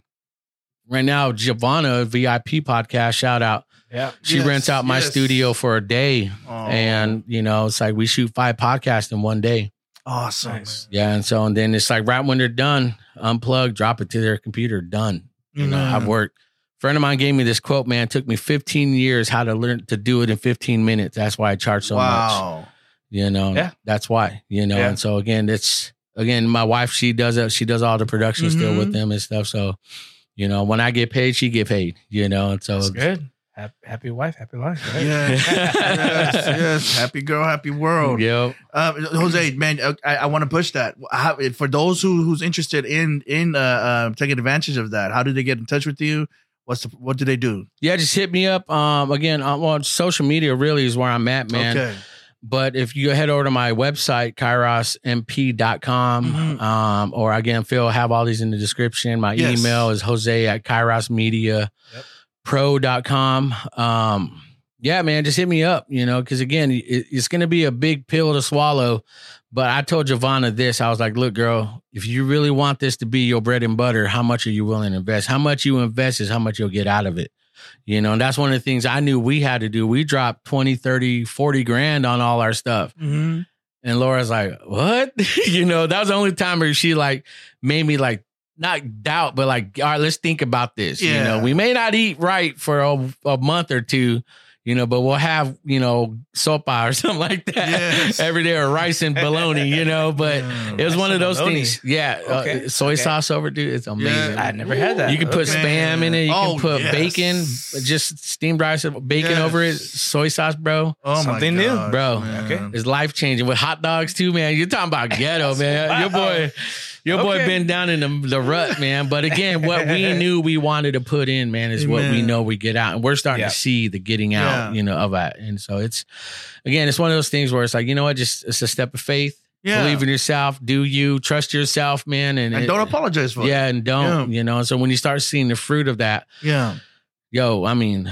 A: right now, Giovanna VIP podcast shout out.
E: Yeah.
A: She
D: Yes,
A: rents out my
D: yes.
A: studio for a day,
D: Aw,
A: and you know, it's like we shoot five podcasts in one day.
D: awesome.
E: Nice.
A: Yeah, and so and then it's like right when they're done, unplug, drop it to their computer, done. You know,
D: Mm.
A: I've worked. friend of mine gave me this quote, man. It took me 15 years how to learn to do it in 15 minutes. That's why I charge so much.
D: wow.
A: You know,
E: Yeah.
A: that's why. You know,
E: Yeah.
A: and so again, it's again, my wife, she does it, she does all the production still
D: Mhm.
A: with them and stuff. So, you know, when I get paid, she get paid, you know, and so
E: That's good. Happy, happy wife, happy life. Right?
D: Yes, yes, yes. Happy girl, happy world.
A: Yep.
D: Um, Jose, man, uh, I, I want to push that. How, for those who who's interested in in uh, uh, taking advantage of that, how do they get in touch with you? What's the, what do they do?
A: Yeah, just hit me up. Um, again, on on social media really is where I'm at, man.
D: Okay.
A: But if you head over to my website, kairosmp.com,
D: Mhm.
A: um, or again, Phil, have all these in the description. My
D: Yes.
A: email is jose at kairosmedia pro.com. Um, yeah, man, just hit me up, you know, because again, it, it's going to be a big pill to swallow. But I told Giovanna this I was like, look, girl, if you really want this to be your bread and butter, how much are you willing to invest? How much you invest is how much you'll get out of it. You know, and that's one of the things I knew we had to do. We dropped 20, 30, 40 grand on all our stuff.
D: Mm-hmm.
A: And Laura's like, what? you know, that was the only time where she like made me like not doubt, but like, all right, let's think about this. You know, we may not eat right for a, a month or two, you know, but we'll have, you know, sopa or something like that
D: Yes.
A: every day or rice and bologna, you know, but it was one of those
E: bologna.
A: things. Yeah.
E: Okay,
A: Uh, soy
E: okay.
A: sauce over, dude. It's amazing.
D: Yeah.
E: I never had that.
A: You can put
D: Okay.
A: spam in it. You
D: Oh,
A: can put
D: yes.
A: bacon, just steamed rice, bacon
D: Yes.
A: over it, soy sauce, bro.
D: Oh
E: Something
D: my
E: new,
A: bro.
D: man.
E: Okay.
A: It's life changing with hot dogs too, man. You're talking about ghetto, man. Your boy, your boy
E: Okay.
A: been down in the, the rut, man. But again, what we knew we wanted to put in, man, is what we know we get out, and we're starting
E: Yeah.
A: to see the getting out,
D: Yeah.
A: you know, of that. And so it's again, it's one of those things where it's like, you know what, just it's a step of faith.
D: Yeah.
A: Believe in yourself, do you trust yourself, man, and,
D: and
A: it-
D: don't apologize for
A: Yeah,
D: it.
A: Yeah, and don't, you know. So when you start seeing the fruit of that,
D: Yeah.
A: Yo, I mean,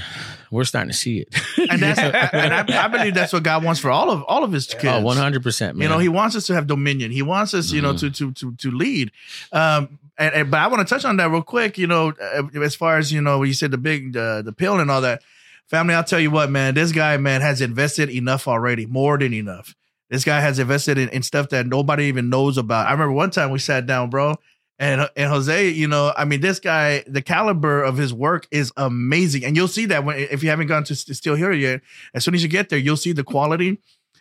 A: we're starting to see it.
D: And that's and I, I believe that's what God wants for all of all of his kids.
A: oh, one hundred percent, man.
D: You know, he wants us to have dominion. He wants us, you know,
A: Mhm.
D: to to to to lead. Um, and, and but I want to touch on that real quick. You know, uh, as far as you know, when you said the big uh, the pill and all that, family. I'll tell you what, man. This guy, man, has invested enough already, more than enough. This guy has invested in, in stuff that nobody even knows about. I remember one time we sat down, bro, and uh, and Jose, you know, I mean, this guy, the caliber of his work is amazing, and you'll see that when if you haven't gone to st- still here yet. As soon as you get there, you'll see the quality.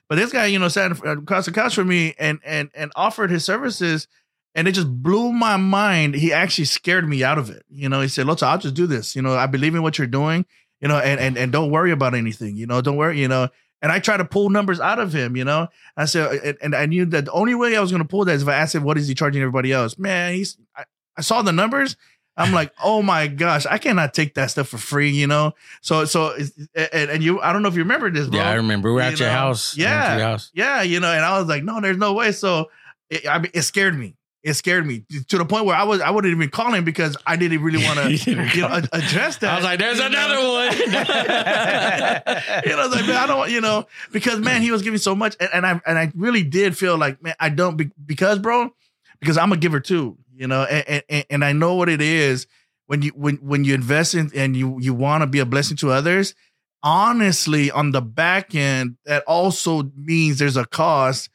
D: But this guy, you know, sat uh, across the couch for me and and and offered his services, and it just blew my mind. He actually scared me out of it. You know, he said, "Look, I'll just do this. You know, I believe in what you're doing. You know, and and and don't worry about anything. You know, don't worry. You know." And I try to pull numbers out of him. You know, I said, uh, and, and I knew that the only way I was going to pull that is if I asked him, "What is he charging everybody else?" Man, he's. I, I saw the numbers. I'm like, oh my gosh, I cannot take that stuff for free, you know. So, so, and, and you, I don't know if you remember this, bro.
A: yeah, I remember we were
D: You
A: at your
D: know,
A: house. We went to
D: yeah.
A: your house.
D: Yeah, you know, and I was like, no, there's no way. So it, I mean, it scared me. It scared me to the point where I was I wouldn't even call him because I didn't really want to
A: You
D: know address that.
A: I was like, "There's another one."
D: you know, I was like, man, I don't, you know, because man, he was giving so much, and, and I and I really did feel like, man, I don't be, because, bro, because I'm a giver too, you know, and, and and I know what it is when you when when you invest in and you you want to be a blessing to others. Honestly, on the back end, that also means there's a cost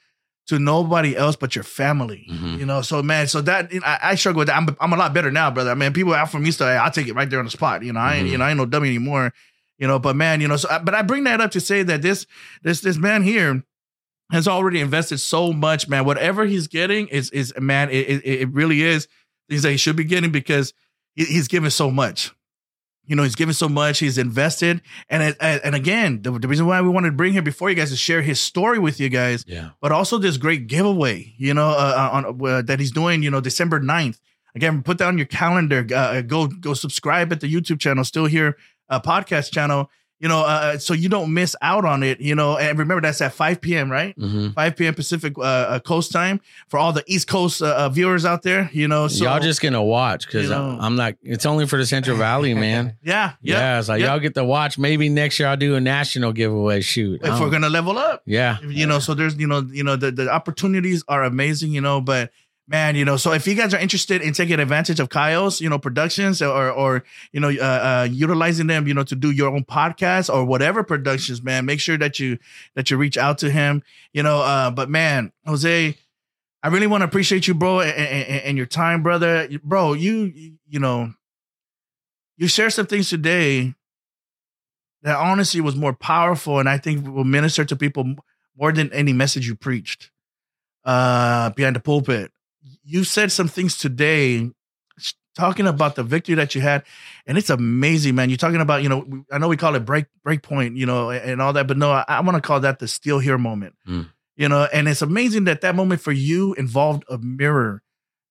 D: to nobody else but your family.
A: Mhm.
D: You know, so man, so that you know, I, I struggle with that. I'm I'm a lot better now, brother. I mean, people out from me stuff, I'll take it right there on the spot. You know, I ain't
A: Mhm.
D: you know I ain't no dummy anymore. You know, but man, you know, so I- but I bring that up to say that this this this man here has already invested so much, man. Whatever he's getting is is man, it it, it really is things that he should be getting because he's given so much. You know, he's given so much, he's invested, and it, and again, the, the reason why we wanted to bring him before you guys is share his story with you guys,
A: Yeah.
D: but also this great giveaway, you know, uh, on uh, that he's doing, you know, December 9th. Again, put that on your calendar. Uh, go go subscribe at the YouTube channel, still here, uh, podcast channel. You know, uh, so you don't miss out on it. You know, and remember that's at 5 p.m. Right,
A: hmm
D: 5 p.m. Pacific uh, uh, Coast time for all the East Coast uh, uh, viewers out there. You know, so
A: y'all just gonna watch because
D: you know-
A: I'm like, it's only for the Central Valley, man.
D: yeah, yeah.
A: Yeah, it's like
D: yeah.
A: y'all get to watch. Maybe next year I'll do a national giveaway shoot.
D: if
A: I
D: we're gonna level up.
A: yeah,
D: you know so there's you know you know the, the opportunities are amazing you know but man you know so if you guys are interested in taking advantage of Kairos you know productions or or you know uh, uh utilizing them you know to do your own podcast or whatever productions man make sure that you that you reach out to him you know uh but man jose i really want to appreciate you bro and, and, and your time brother. Bro you you know you share some things today that honestly was more powerful and i think will minister to people more than any message you preached uh behind the pulpit you said some things today talking about the victory that you had and it's amazing man. You're talking about you know i know we call it break break point you know and, all that but no i, I want to call that the still here moment.
A: Mm.
D: you know and it's amazing that that moment for you involved a mirror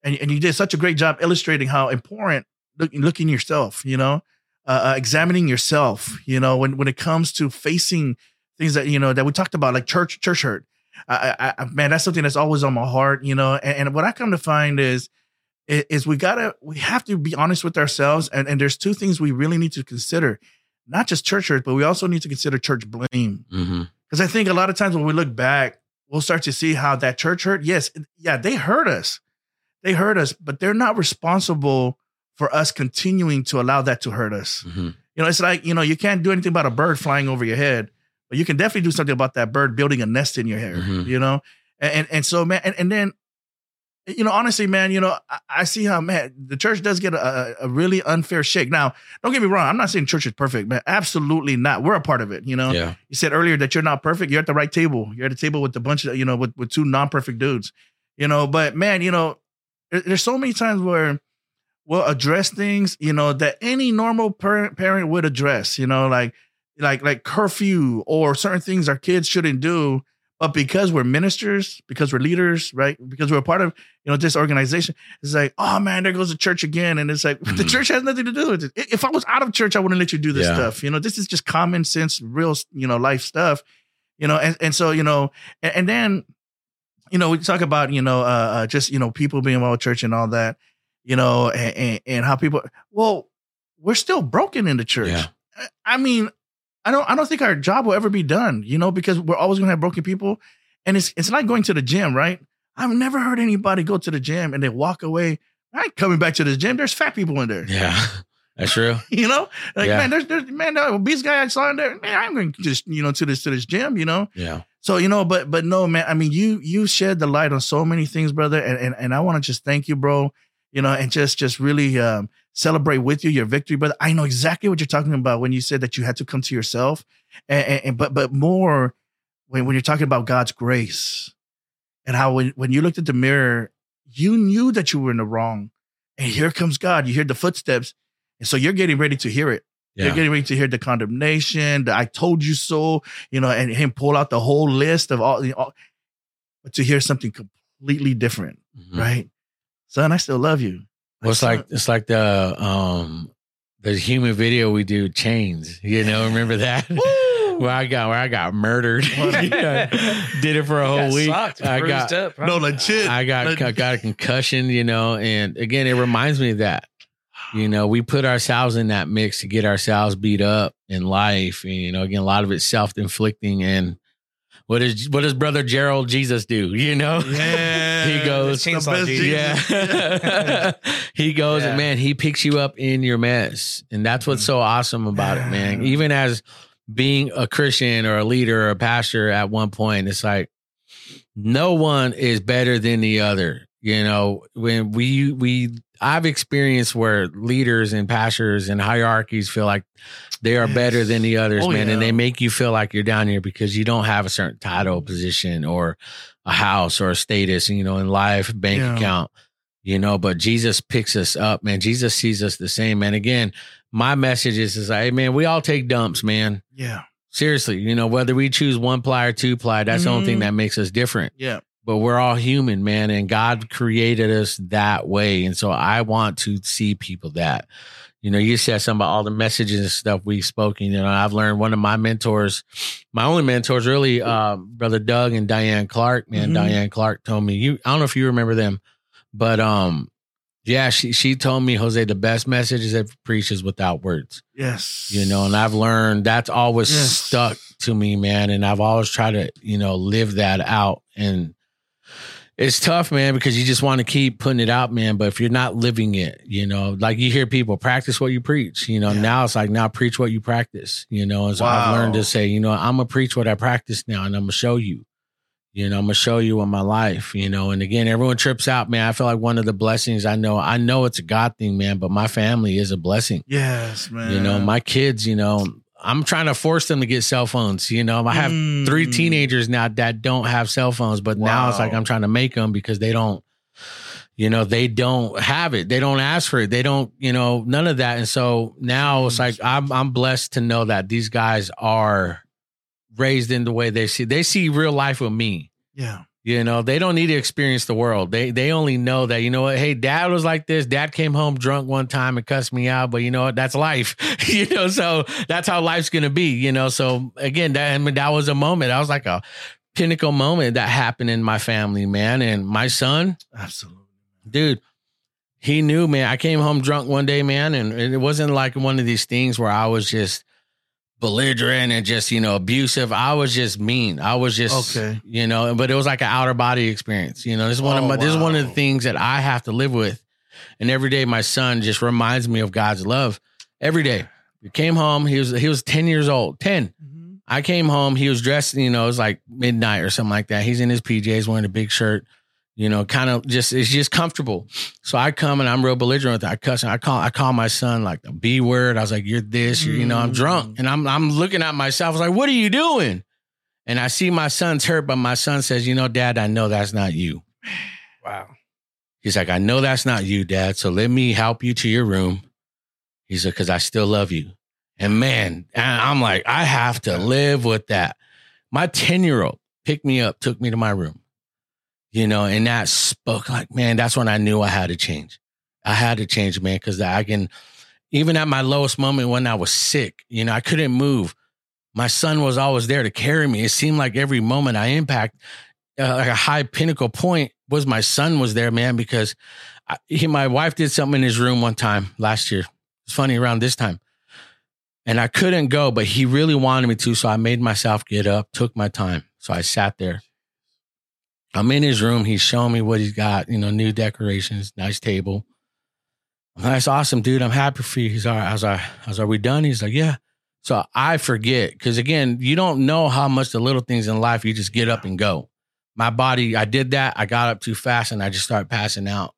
D: and, and you did such a great job illustrating how important look, looking yourself you know uh, uh, examining yourself you know when when it comes to facing things that you know that we talked about like church church hurt I, I, man that's something that's always on my heart you know and, and what i come to find is is we gotta we have to be honest with ourselves and and there's two things we really need to consider not just church hurt but we also need to consider church blame because I think a lot of times when we look back, we'll start to see how that church hurt. Yes, yeah, they hurt us. They hurt us, but they're not responsible for us continuing to allow that to hurt us.
A: hmm
D: You know, it's like, you know, you can't do anything about a bird flying over your head, but you can definitely do something about that bird building a nest in your hair,
A: Mhm.
D: you know? And, and and so man, and, and then you know, honestly, man, you know, I, I see how man the church does get a, a really unfair shake. Now, don't get me wrong, I'm not saying church is perfect, man. Absolutely not. We're a part of it, you know
A: Yeah.
D: you said earlier that you're not perfect. You're at the right table. You're at a table with a bunch of, you know, with, with two non-perfect dudes, you know, but man, you know, there- there's so many times where we'll address things, you know, that any normal parent parent would address, you know, like, like, like curfew or certain things our kids shouldn't do. But because we're ministers, because we're leaders, right? Because we're a part of, you know, this organization, it's like, oh man, there goes the church again. And it's like, the
A: Mhm.
D: church has nothing to do with it. If I was out of church, I wouldn't let you do this
A: Yeah.
D: stuff. You know, this is just common sense, real, you know, life stuff you know and, and so you know and, and then you know we talk about you know uh, uh just you know people being involved with church and all that you know and, and, and how people well we're still broken in the church
A: Yeah.
D: I mean i don't i don't think our job will ever be done you know because we're always gonna have broken people and it's it's like going to the gym right i've never heard anybody go to the gym and they walk away I ain't coming back to the gym. There's fat people in there.
A: Yeah. That's true.
D: You know, like
A: Yeah.
D: man, there's there's man, that obese guy I saw in there. Man, I'm going to just you know to this to this gym. You know,
A: Yeah.
D: so you know, but but no, man. I mean, you you shed the light on so many things, brother, and and, and I want to just thank you, bro. You know, and just just really um, celebrate with you your victory, brother. I know exactly what you're talking about when you said that you had to come to yourself, and, and, and but but more when when you're talking about God's grace and how when when you looked at the mirror, you knew that you were in the wrong, and here comes God. You hear the footsteps, and so you're getting ready to hear it. You're getting ready to hear the condemnation, the I told you so, you know, and him pull out the whole list of all, you know, but to hear something completely different,
A: Mhm.
D: right? Son, I still love you.
A: Well, it's like it's like the um the human video we do chains. You know, remember that? where I got where I got murdered. Did it for a whole
E: Got
A: week.
E: socked,
A: I got
E: up, huh?
D: no legit.
A: I got
D: Like-
A: I got a concussion, you know, and again, it reminds me of that. You know, we put ourselves in that mix to get ourselves beat up in life, and you know, again, a lot of it's self inflicting. And what is what does Brother Gerald Jesus do? You know,
D: yeah,
A: he goes,
D: the best
E: Jesus.
A: yeah, he goes,
E: Yeah.
A: and man, he picks you up in your mess, and that's what's mm. so awesome about it, man. Even as being a Christian or a leader or a pastor at one point, it's like no one is better than the other. You know, when we we I've experienced where leaders and pastors and hierarchies feel like they are better than the others,
D: Oh,
A: man, and they make you feel like you're down here because you don't have a certain title, position, or a house or a status, you know, in life, bank
D: Yeah.
A: account. you know, but Jesus picks us up, man. Jesus sees us the same, man. Again, my message is, is like, hey, man, we all take dumps, man.
D: Yeah.
A: Seriously, you know, whether we choose one ply or two ply, that's the only thing
D: Mhm.
A: that makes us different.
D: Yeah.
A: But we're all human, man, and God created us that way. And so I want to see people that. You know, you said something about all the messages and stuff we've spoken. You know, I've learned one of my mentors, my only mentors, really, uh, brother Doug and Diane Clark. Man,
D: Mhm.
A: Diane Clark told me you. I don't know if you remember them, but um, yeah, she she told me Jose, the best message is that preaches without words
D: Yes.
A: you know, and I've learned that's always
D: Yes.
A: stuck to me, man. And I've always tried to, you know, live that out. And it's tough, man, because you just want to keep putting it out, man. But if you're not living it, you know, like you hear people practice what you preach, you know,
D: Yeah.
A: now it's like now preach what you practice, you know. And so I've learned to say, you know, I'm gonna preach what I practice now and I'm gonna show you. You know, I'm gonna show you in my life, you know. And again, everyone trips out, man. I feel like one of the blessings I know, I know it's a God thing, man, but my family is a blessing.
D: Yes, man.
A: You know, my kids, you know, I'm trying to force them to get cell phones. You know, I have three
D: Mm.
A: teenagers now that don't have cell phones, but now it's like I'm trying to make them because they don't, you know, they don't have it. They don't ask for it. They don't, you know, none of that. And so now it's like I'm I'm blessed to know that these guys are raised in the way they see. They see real life with me.
D: Yeah.
A: You know, they don't need to experience the world. They they only know that, you know what, hey, dad was like this. Dad came home drunk one time and cussed me out, but you know what, that's life. you know, so that's how life's gonna be, you know. So again, that I mean, that was a moment. That was like a pinnacle moment that happened in my family, man. And my son,
D: Absolutely.
A: dude, he knew, man. I came home drunk one day, man, and it wasn't like one of these things where I was just belligerent and just, you know, abusive. I was just mean. I was just
D: Okay.
A: you know, but it was like an outer body experience. You know, this is one of
D: Oh,
A: my this is one of the things that I have to live with. And every day my son just reminds me of God's love. Every day. He came home, he was he was 10 years old. 10.
D: Mhm.
A: I came home, he was dressed, you know, it was like midnight or something like that. He's in his PJs wearing a big shirt, you know, kind of just it's just comfortable. So I come and I'm real belligerent. I cuss and I call I call my son like the B word. I was like, You're this, you're, you know, I'm drunk. Mm. And I'm I'm looking at myself. I was like, What are you doing? And I see my son's hurt, but my son says, You know, dad, I know that's not you.
E: Wow.
A: He's like, I know that's not you, dad. So let me help you to your room. He's like, because I still love you. And man, I'm like, I have to live with that. My 10 year old picked me up, took me to my room, you know, and that spoke like, man, that's when I knew I had to change. I had to change, man, because I can, even at my lowest moment when I was sick, you know, I couldn't move. My son was always there to carry me. It seemed like every moment I impact, uh, like a high pinnacle point was my son was there, man, because I, he, my wife did something in his room one time last year. It's funny around this time. And I couldn't go, but he really wanted me to. So I made myself get up, took my time. So I sat there. I'm in his room. He's showing me what he's got, you know, new decorations, nice table. That's awesome, dude. I'm happy for you. He's all right. I was like, I are we done? He's like, yeah. So I forget because again, you don't know how much the little things in life you just get up and go. My body, I did that. I got up too fast and I just started passing out.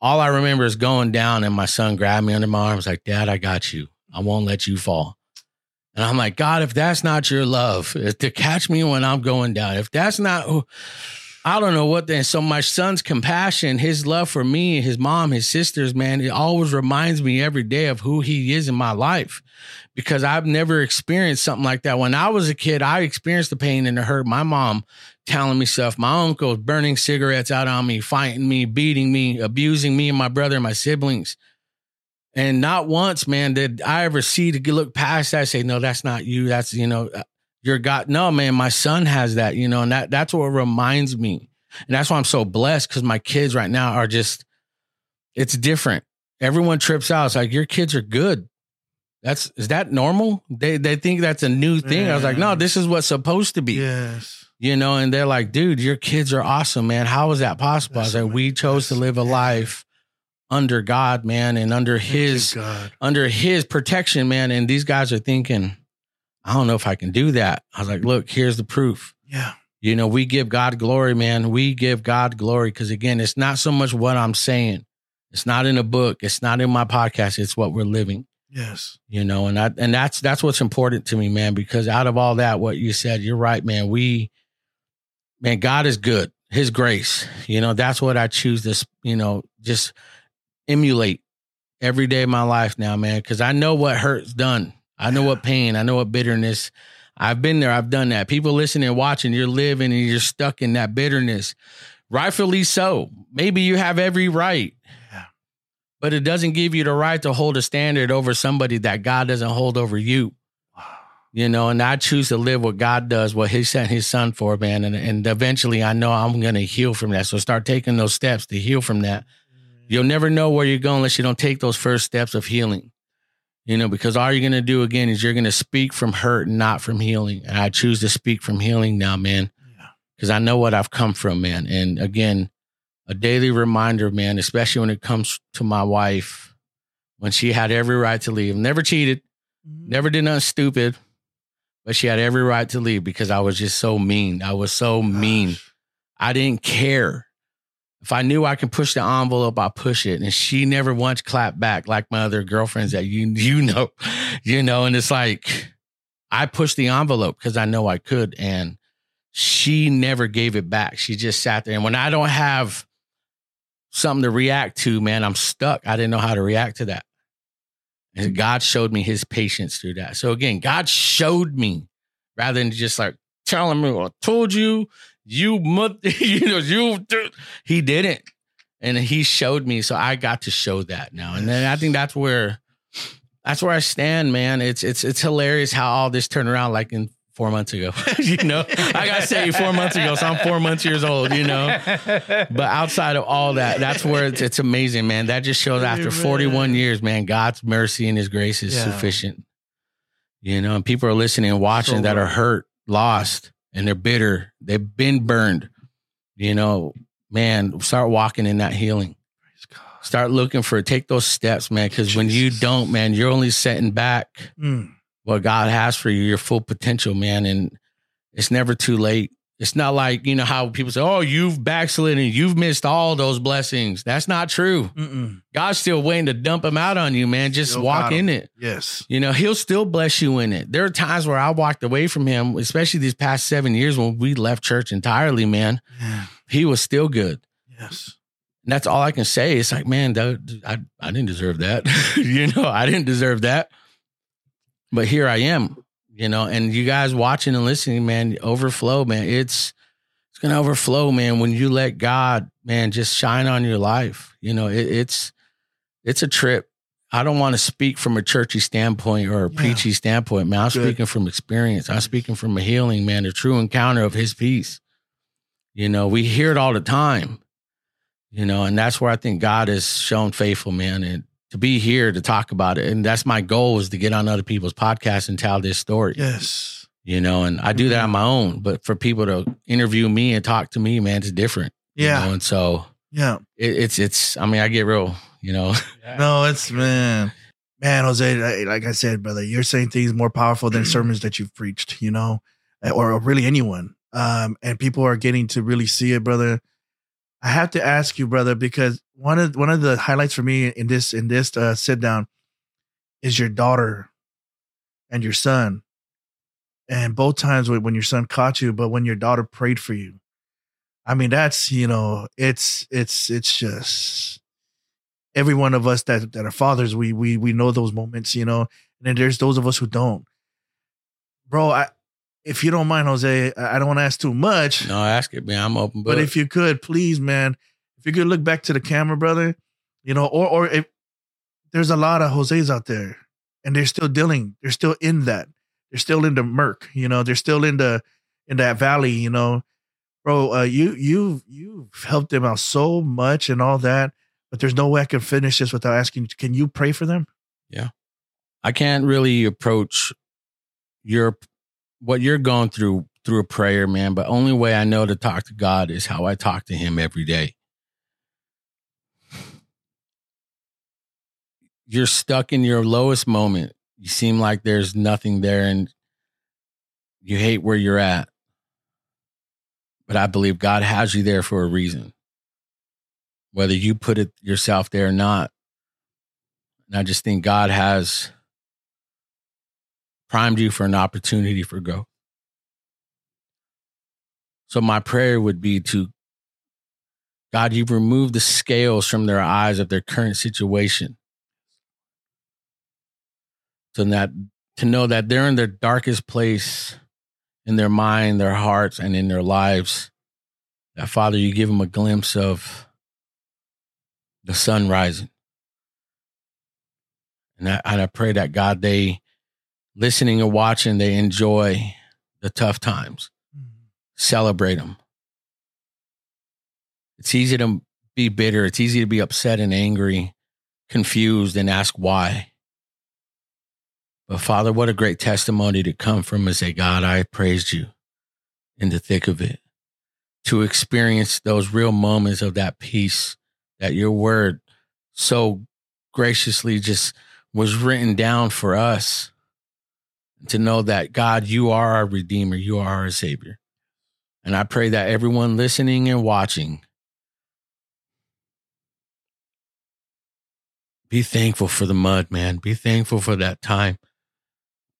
A: All I remember is going down and my son grabbed me under my arms like, Dad, I got you. I won't let you fall. And I'm like, God, if that's not your love, if to catch me when I'm going down, if that's not, I don't know what then. So my son's compassion, his love for me, his mom, his sisters, man, it always reminds me every day of who he is in my life because I've never experienced something like that. When I was a kid, I experienced the pain and the hurt. My mom telling me stuff. My uncle burning cigarettes out on me, fighting me, beating me, abusing me and my brother and my siblings. And not once, man, did I ever see to look past that and say, no, that's not you. That's, you know, your God. No, man, my son has that, you know, and that that's what reminds me. And that's why I'm so blessed because my kids right now are just, it's different. Everyone trips out. It's like, your kids are good. That's, is that normal? They, they think that's a new thing. I was like, no, this is what's supposed to be
D: Yes.
A: you know, and they're like, dude, your kids are awesome, man. How is that possible? I
D: That's
A: was like, we chose to live a life under God, man, and under
D: Thank
A: his
D: God.
A: under his protection, man. And these guys are thinking, I don't know if I can do that. I was like, look, here's the proof.
D: Yeah.
A: You know, we give God glory, man. We give God glory because again, it's not so much what I'm saying. It's not in a book. It's not in my podcast. It's what we're living
D: Yes.
A: you know and I, and that's that's what's important to me man because out of all that what you said you're right man we man god is good his grace. You know, that's what I choose to, you know, just emulate every day of my life now, man, because I know what hurt's done. I know what pain, I know what bitterness. I've been there, I've done that. People listening and watching, you're living and you're stuck in that bitterness. Rightfully so. Maybe you have every right.
D: Yeah.
A: But it doesn't give you the right to hold a standard over somebody that God doesn't hold over you. You know, and I choose to live what God does, what He sent His Son for, man. And, and eventually I know I'm going to heal from that. So start taking those steps to heal from that. Mm. You'll never know where you're going unless you don't take those first steps of healing. You know, because all you're going to do again is you're going to speak from hurt, not from healing. And I choose to speak from healing now, man, because I know what I've come from, man. And again, a daily reminder, man, especially when it comes to my wife, when she had every right to leave, never cheated, mm-hmm. never did nothing stupid, but she had every right to leave because I was just so mean. I was so mean. I didn't care. If I knew I could push the envelope, I push it. And she never once clapped back like my other girlfriends that you you know, you know. And it's like I pushed the envelope because I know I could, and she never gave it back. She just sat there. And when I don't have something to react to, man, I'm stuck. I didn't know how to react to that. And God showed me his patience through that. So again, God showed me rather than just like telling me, I told you, you mother, you know, you do-" he didn't. And he showed me. So I got to show that now. And then I think that's where that's where I stand, man. It's it's it's hilarious how all this turned around like in four months ago. you know, I got saved four months ago, so I'm four months years old. You know, but outside of all that, that's where it's, it's amazing, man. That just shows after 41 years, man, God's mercy and His grace is
D: Yeah.
A: sufficient. You know, and people are listening and watching
D: So
A: that are hurt, lost, and they're bitter. They've been burned. You know, man, start walking in that healing. Start looking for it. Take those steps, man. Because when you don't, man, you're only setting back
D: Mm.
A: what God has for you, your full potential, man. And it's never too late. It's not like, you know, how people say, oh, you've backslidden, and you've missed all those blessings. That's not true.
D: Mm-mm.
A: God's still waiting to dump them out on you, man. Just
D: Still
A: walk in it.
D: Yes.
A: You know, he'll still bless you in it. There are times where I walked away from him, especially these past seven years when we left church entirely, man.
D: Yeah.
A: He was still good.
D: Yes.
A: And that's all I can say. It's like, man, that, I, I didn't deserve that. you know, I didn't deserve that. But here I am, you know, and you guys watching and listening, man, overflow, man. It's it's gonna overflow, man, when you let God, man, just shine on your life. You know, it, it's it's a trip. I don't want to speak from a churchy standpoint or a
D: Yeah.
A: preachy standpoint, man. I'm
D: Good.
A: speaking from experience. I'm speaking from a healing, man, a true encounter of his peace. You know, we hear it all the time you know, and that's where I think God has shown faithful, man, and to be here to talk about it. And that's my goal is to get on other people's podcasts and tell this story,
D: Yes.
A: you know, and I do that on my own, but for people to interview me and talk to me, man, it's different. you
D: Yeah.
A: know? And so
D: Yeah.
A: it, it's, it's, I mean, I get real, you know,
D: No, it's man, man, Jose. Like I said, brother, you're saying things more powerful than sermons that you've preached. You know, or really anyone. Um, and people are getting to really see it, brother. I have to ask you, brother, because one of one of the highlights for me in this in this uh, sit down is your daughter and your son. And both times when your son caught you, but when your daughter prayed for you. I mean, that's you know, it's it's it's just every one of us that that are fathers, we we we know those moments, you know, and then there's those of us who don't. Bro, I if you don't mind, Jose, I don't want to ask too much,
A: no, ask it, man. I'm open,
D: but if you could, please, man, if you could look back to the camera, brother, you know, or or if there's a lot of Jose's out there and they're still dealing, they're still in that. They're still in the murk, you know, they're still in the in that valley, you know. Bro, uh you you you've helped them out so much and all that, but there's no way I can finish this without asking can you pray for them?
A: Yeah, I can't really approach your what you're going through through a prayer, man. But only way I know to talk to God is how I talk to Him every day. You're stuck in your lowest moment. You seem like there's nothing there, and you hate where you're at. But I believe God has you there for a reason, whether you put it yourself there or not. And I just think God has primed you for an opportunity for growth. So my prayer would be to God, you've removed the scales from their eyes of their current situation. So that to know that they're in their darkest place in their mind, their hearts, and in their lives. That Father, you give them a glimpse of the sun rising. And I, and I pray that God, they listening and watching, they enjoy the tough times, mm-hmm. celebrate them. It's easy to be bitter. It's easy to be upset and angry, confused, and ask why. But Father, what a great testimony to come from and say, God, I praised you in the thick of it. To experience those real moments of that peace that your word so graciously just was written down for us. To know that God, you are our Redeemer, you are our Savior. And I pray that everyone listening and watching be thankful for the mud, man. Be thankful for that time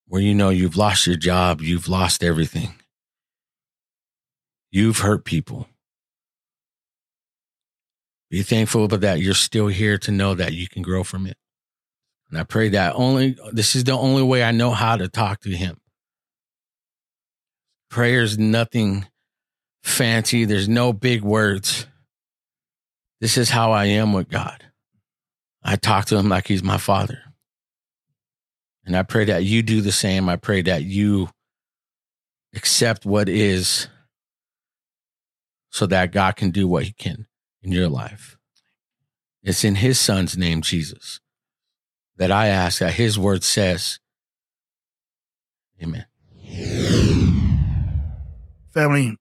A: where you know you've lost your job, you've lost everything. You've hurt people. Be thankful that you're still here to know that you can grow from it. And I pray that only this is the only way I know how to talk to him. Prayer is nothing fancy. There's no big words. This is how I am with God. I talk to him like he's my father. And I pray that you do the same. I pray that you accept what is so that God can do what he can in your life. It's in his son's name, Jesus, that I ask that his word says, Amen.
D: Family,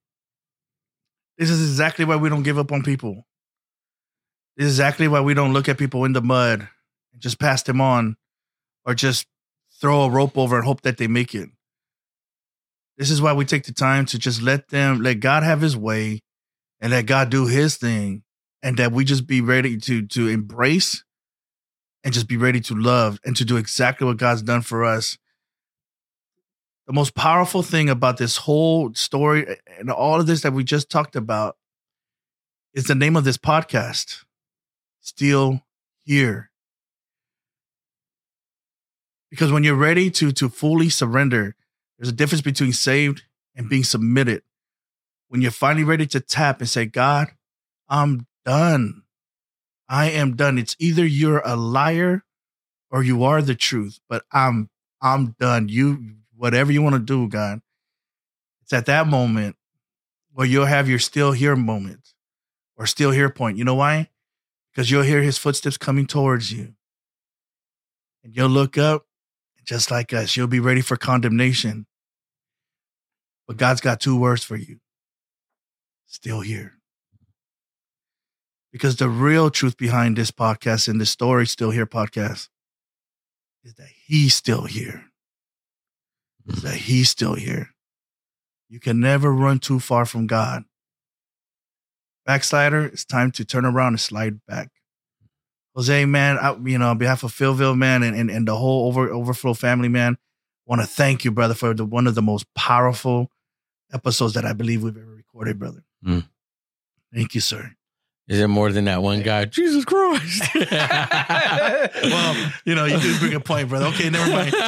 D: this is exactly why we don't give up on people. This is exactly why we don't look at people in the mud and just pass them on or just throw a rope over and hope that they make it. This is why we take the time to just let them, let God have his way and let God do his thing and that we just be ready to to embrace and just be ready to love and to do exactly what God's done for us. The most powerful thing about this whole story and all of this that we just talked about is the name of this podcast. Still here. Because when you're ready to to fully surrender, there's a difference between saved and being submitted. When you're finally ready to tap and say, God, I'm done. I am done. It's either you're a liar or you are the truth, but I'm I'm done. You whatever you want to do, God. It's at that moment where you'll have your still here moment or still here point. You know why? Because you'll hear his footsteps coming towards you. And you'll look up, just like us, you'll be ready for condemnation. But God's got two words for you still here. Because the real truth behind this podcast and this story, Still Here podcast, is that He's still here. Is that He's still here. You can never run too far from God. Backslider, it's time to turn around and slide back. Jose, man, I, you know, on behalf of PhillVill, man, and, and, and the whole over, Overflow family, man, want to thank you, brother, for the, one of the most powerful episodes that I believe we've ever recorded, brother.
A: Mm.
D: Thank you, sir.
A: Is it more than that one guy? Jesus Christ.
D: well, you know, you do bring a point, brother. Okay, never mind.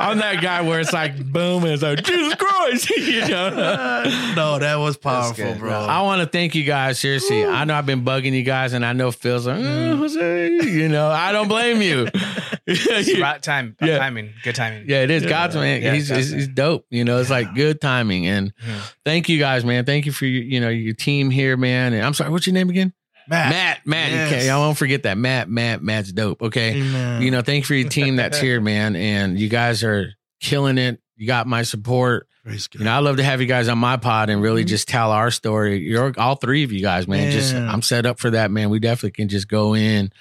A: I'm that guy where it's like boom, and it's like Jesus Christ. you know?
D: no, that was powerful,
E: good,
D: bro.
A: I want to thank you guys. Seriously, I know I've been bugging you guys, and I know Phil's like,
D: Mm.
A: "Eh, Jose, you know, I don't blame you.
E: It's right time,
A: Yeah.
E: timing, good timing.
A: Yeah, it is God's man.
E: Yeah,
A: he's,
E: God's
A: he's dope. You know, it's like good timing. And
E: Yeah.
A: thank you guys, man. Thank you for your, you know your team here, man. And I'm sorry, what's your name again?
D: Matt.
A: Matt. Matt.
D: Yes.
A: Okay, I won't forget that. Matt. Matt. Matt's dope. Okay.
D: Amen.
A: You know, thank you for your team that's here, man. And you guys are killing it. You got my support.
D: Praise God.
A: You know, I love to have you guys on my pod and really mm-hmm. just tell our story. You're all three of you guys, man. Just I'm set up for that, man. We definitely can just go in,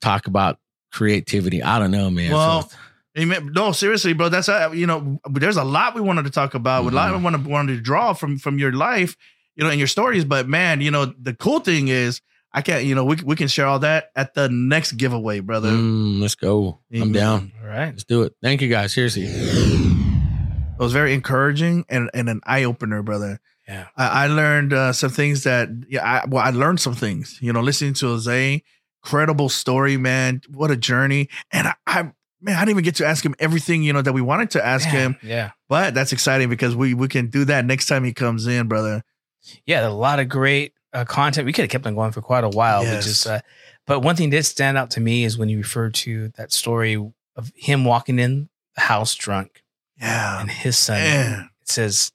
A: talk about creativity. I don't know, man.
D: Well,
A: So-
D: Amen. No, seriously, bro. That's uh, you know, there's a lot we wanted to talk about. A lot we wanted wanted to draw from from your life, you know, and your stories. But man, you know, the cool thing is, I can't, you know, we we can share all that at the next giveaway, brother.
A: Mm, let's go. I'm down.
E: All right.
A: Let's do it. Thank you guys. Seriously.
D: It was very encouraging and and an eye opener, brother.
E: Yeah.
D: I, I learned uh, some things that yeah, I, well, I learned some things. You know, listening to Jose, credible story, man. What a journey! And I, I man, I didn't even get to ask him everything you know that we wanted to ask
E: Yeah,
D: him.
E: Yeah.
D: But that's exciting because we we can do that next time he comes in, brother.
E: Yeah, a lot of great uh, content. We could have kept on going for quite a while.
D: Yes.
E: Uh, but one thing did stand out to me is when you referred to that story of him walking in the house drunk
D: Yeah,
E: and his son.
D: man.
E: It says,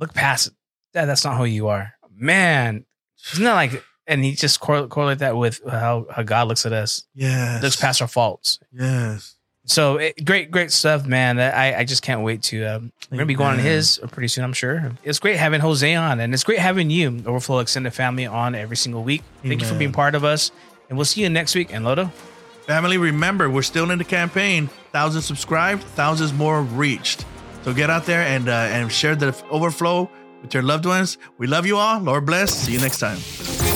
E: "Look past it. Dad, that's not who you are, man." Isn't that like? And he just correlate, correlate that with how, how God looks at us.
D: Yes,
E: Looks past our faults.
D: Yes,
E: So it, great, great stuff, man. I, I just can't wait to. Um, we're gonna be going on his pretty soon, I'm sure. It's great having Jose on, and it's great having you, Overflow Extended Family, on every single week. Thank you for being part of us, and we'll see you next week. And Lodo,
D: family. Remember, we're still in the campaign. Thousands subscribed, thousands more reached. So get out there and uh, and share the overflow with your loved ones. We love you all. Lord bless. See you next time.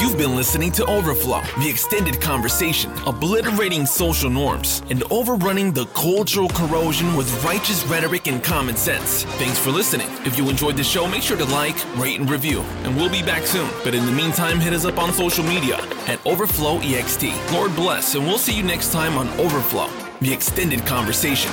C: You've been listening to Overflow, the extended conversation, obliterating social norms and overrunning the cultural corrosion with righteous rhetoric and common sense. Thanks for listening. If you enjoyed the show, make sure to like, rate, and review. And we'll be back soon. But in the meantime, hit us up on social media at Overflow EXT. Lord bless, and we'll see you next time on Overflow, the extended conversation.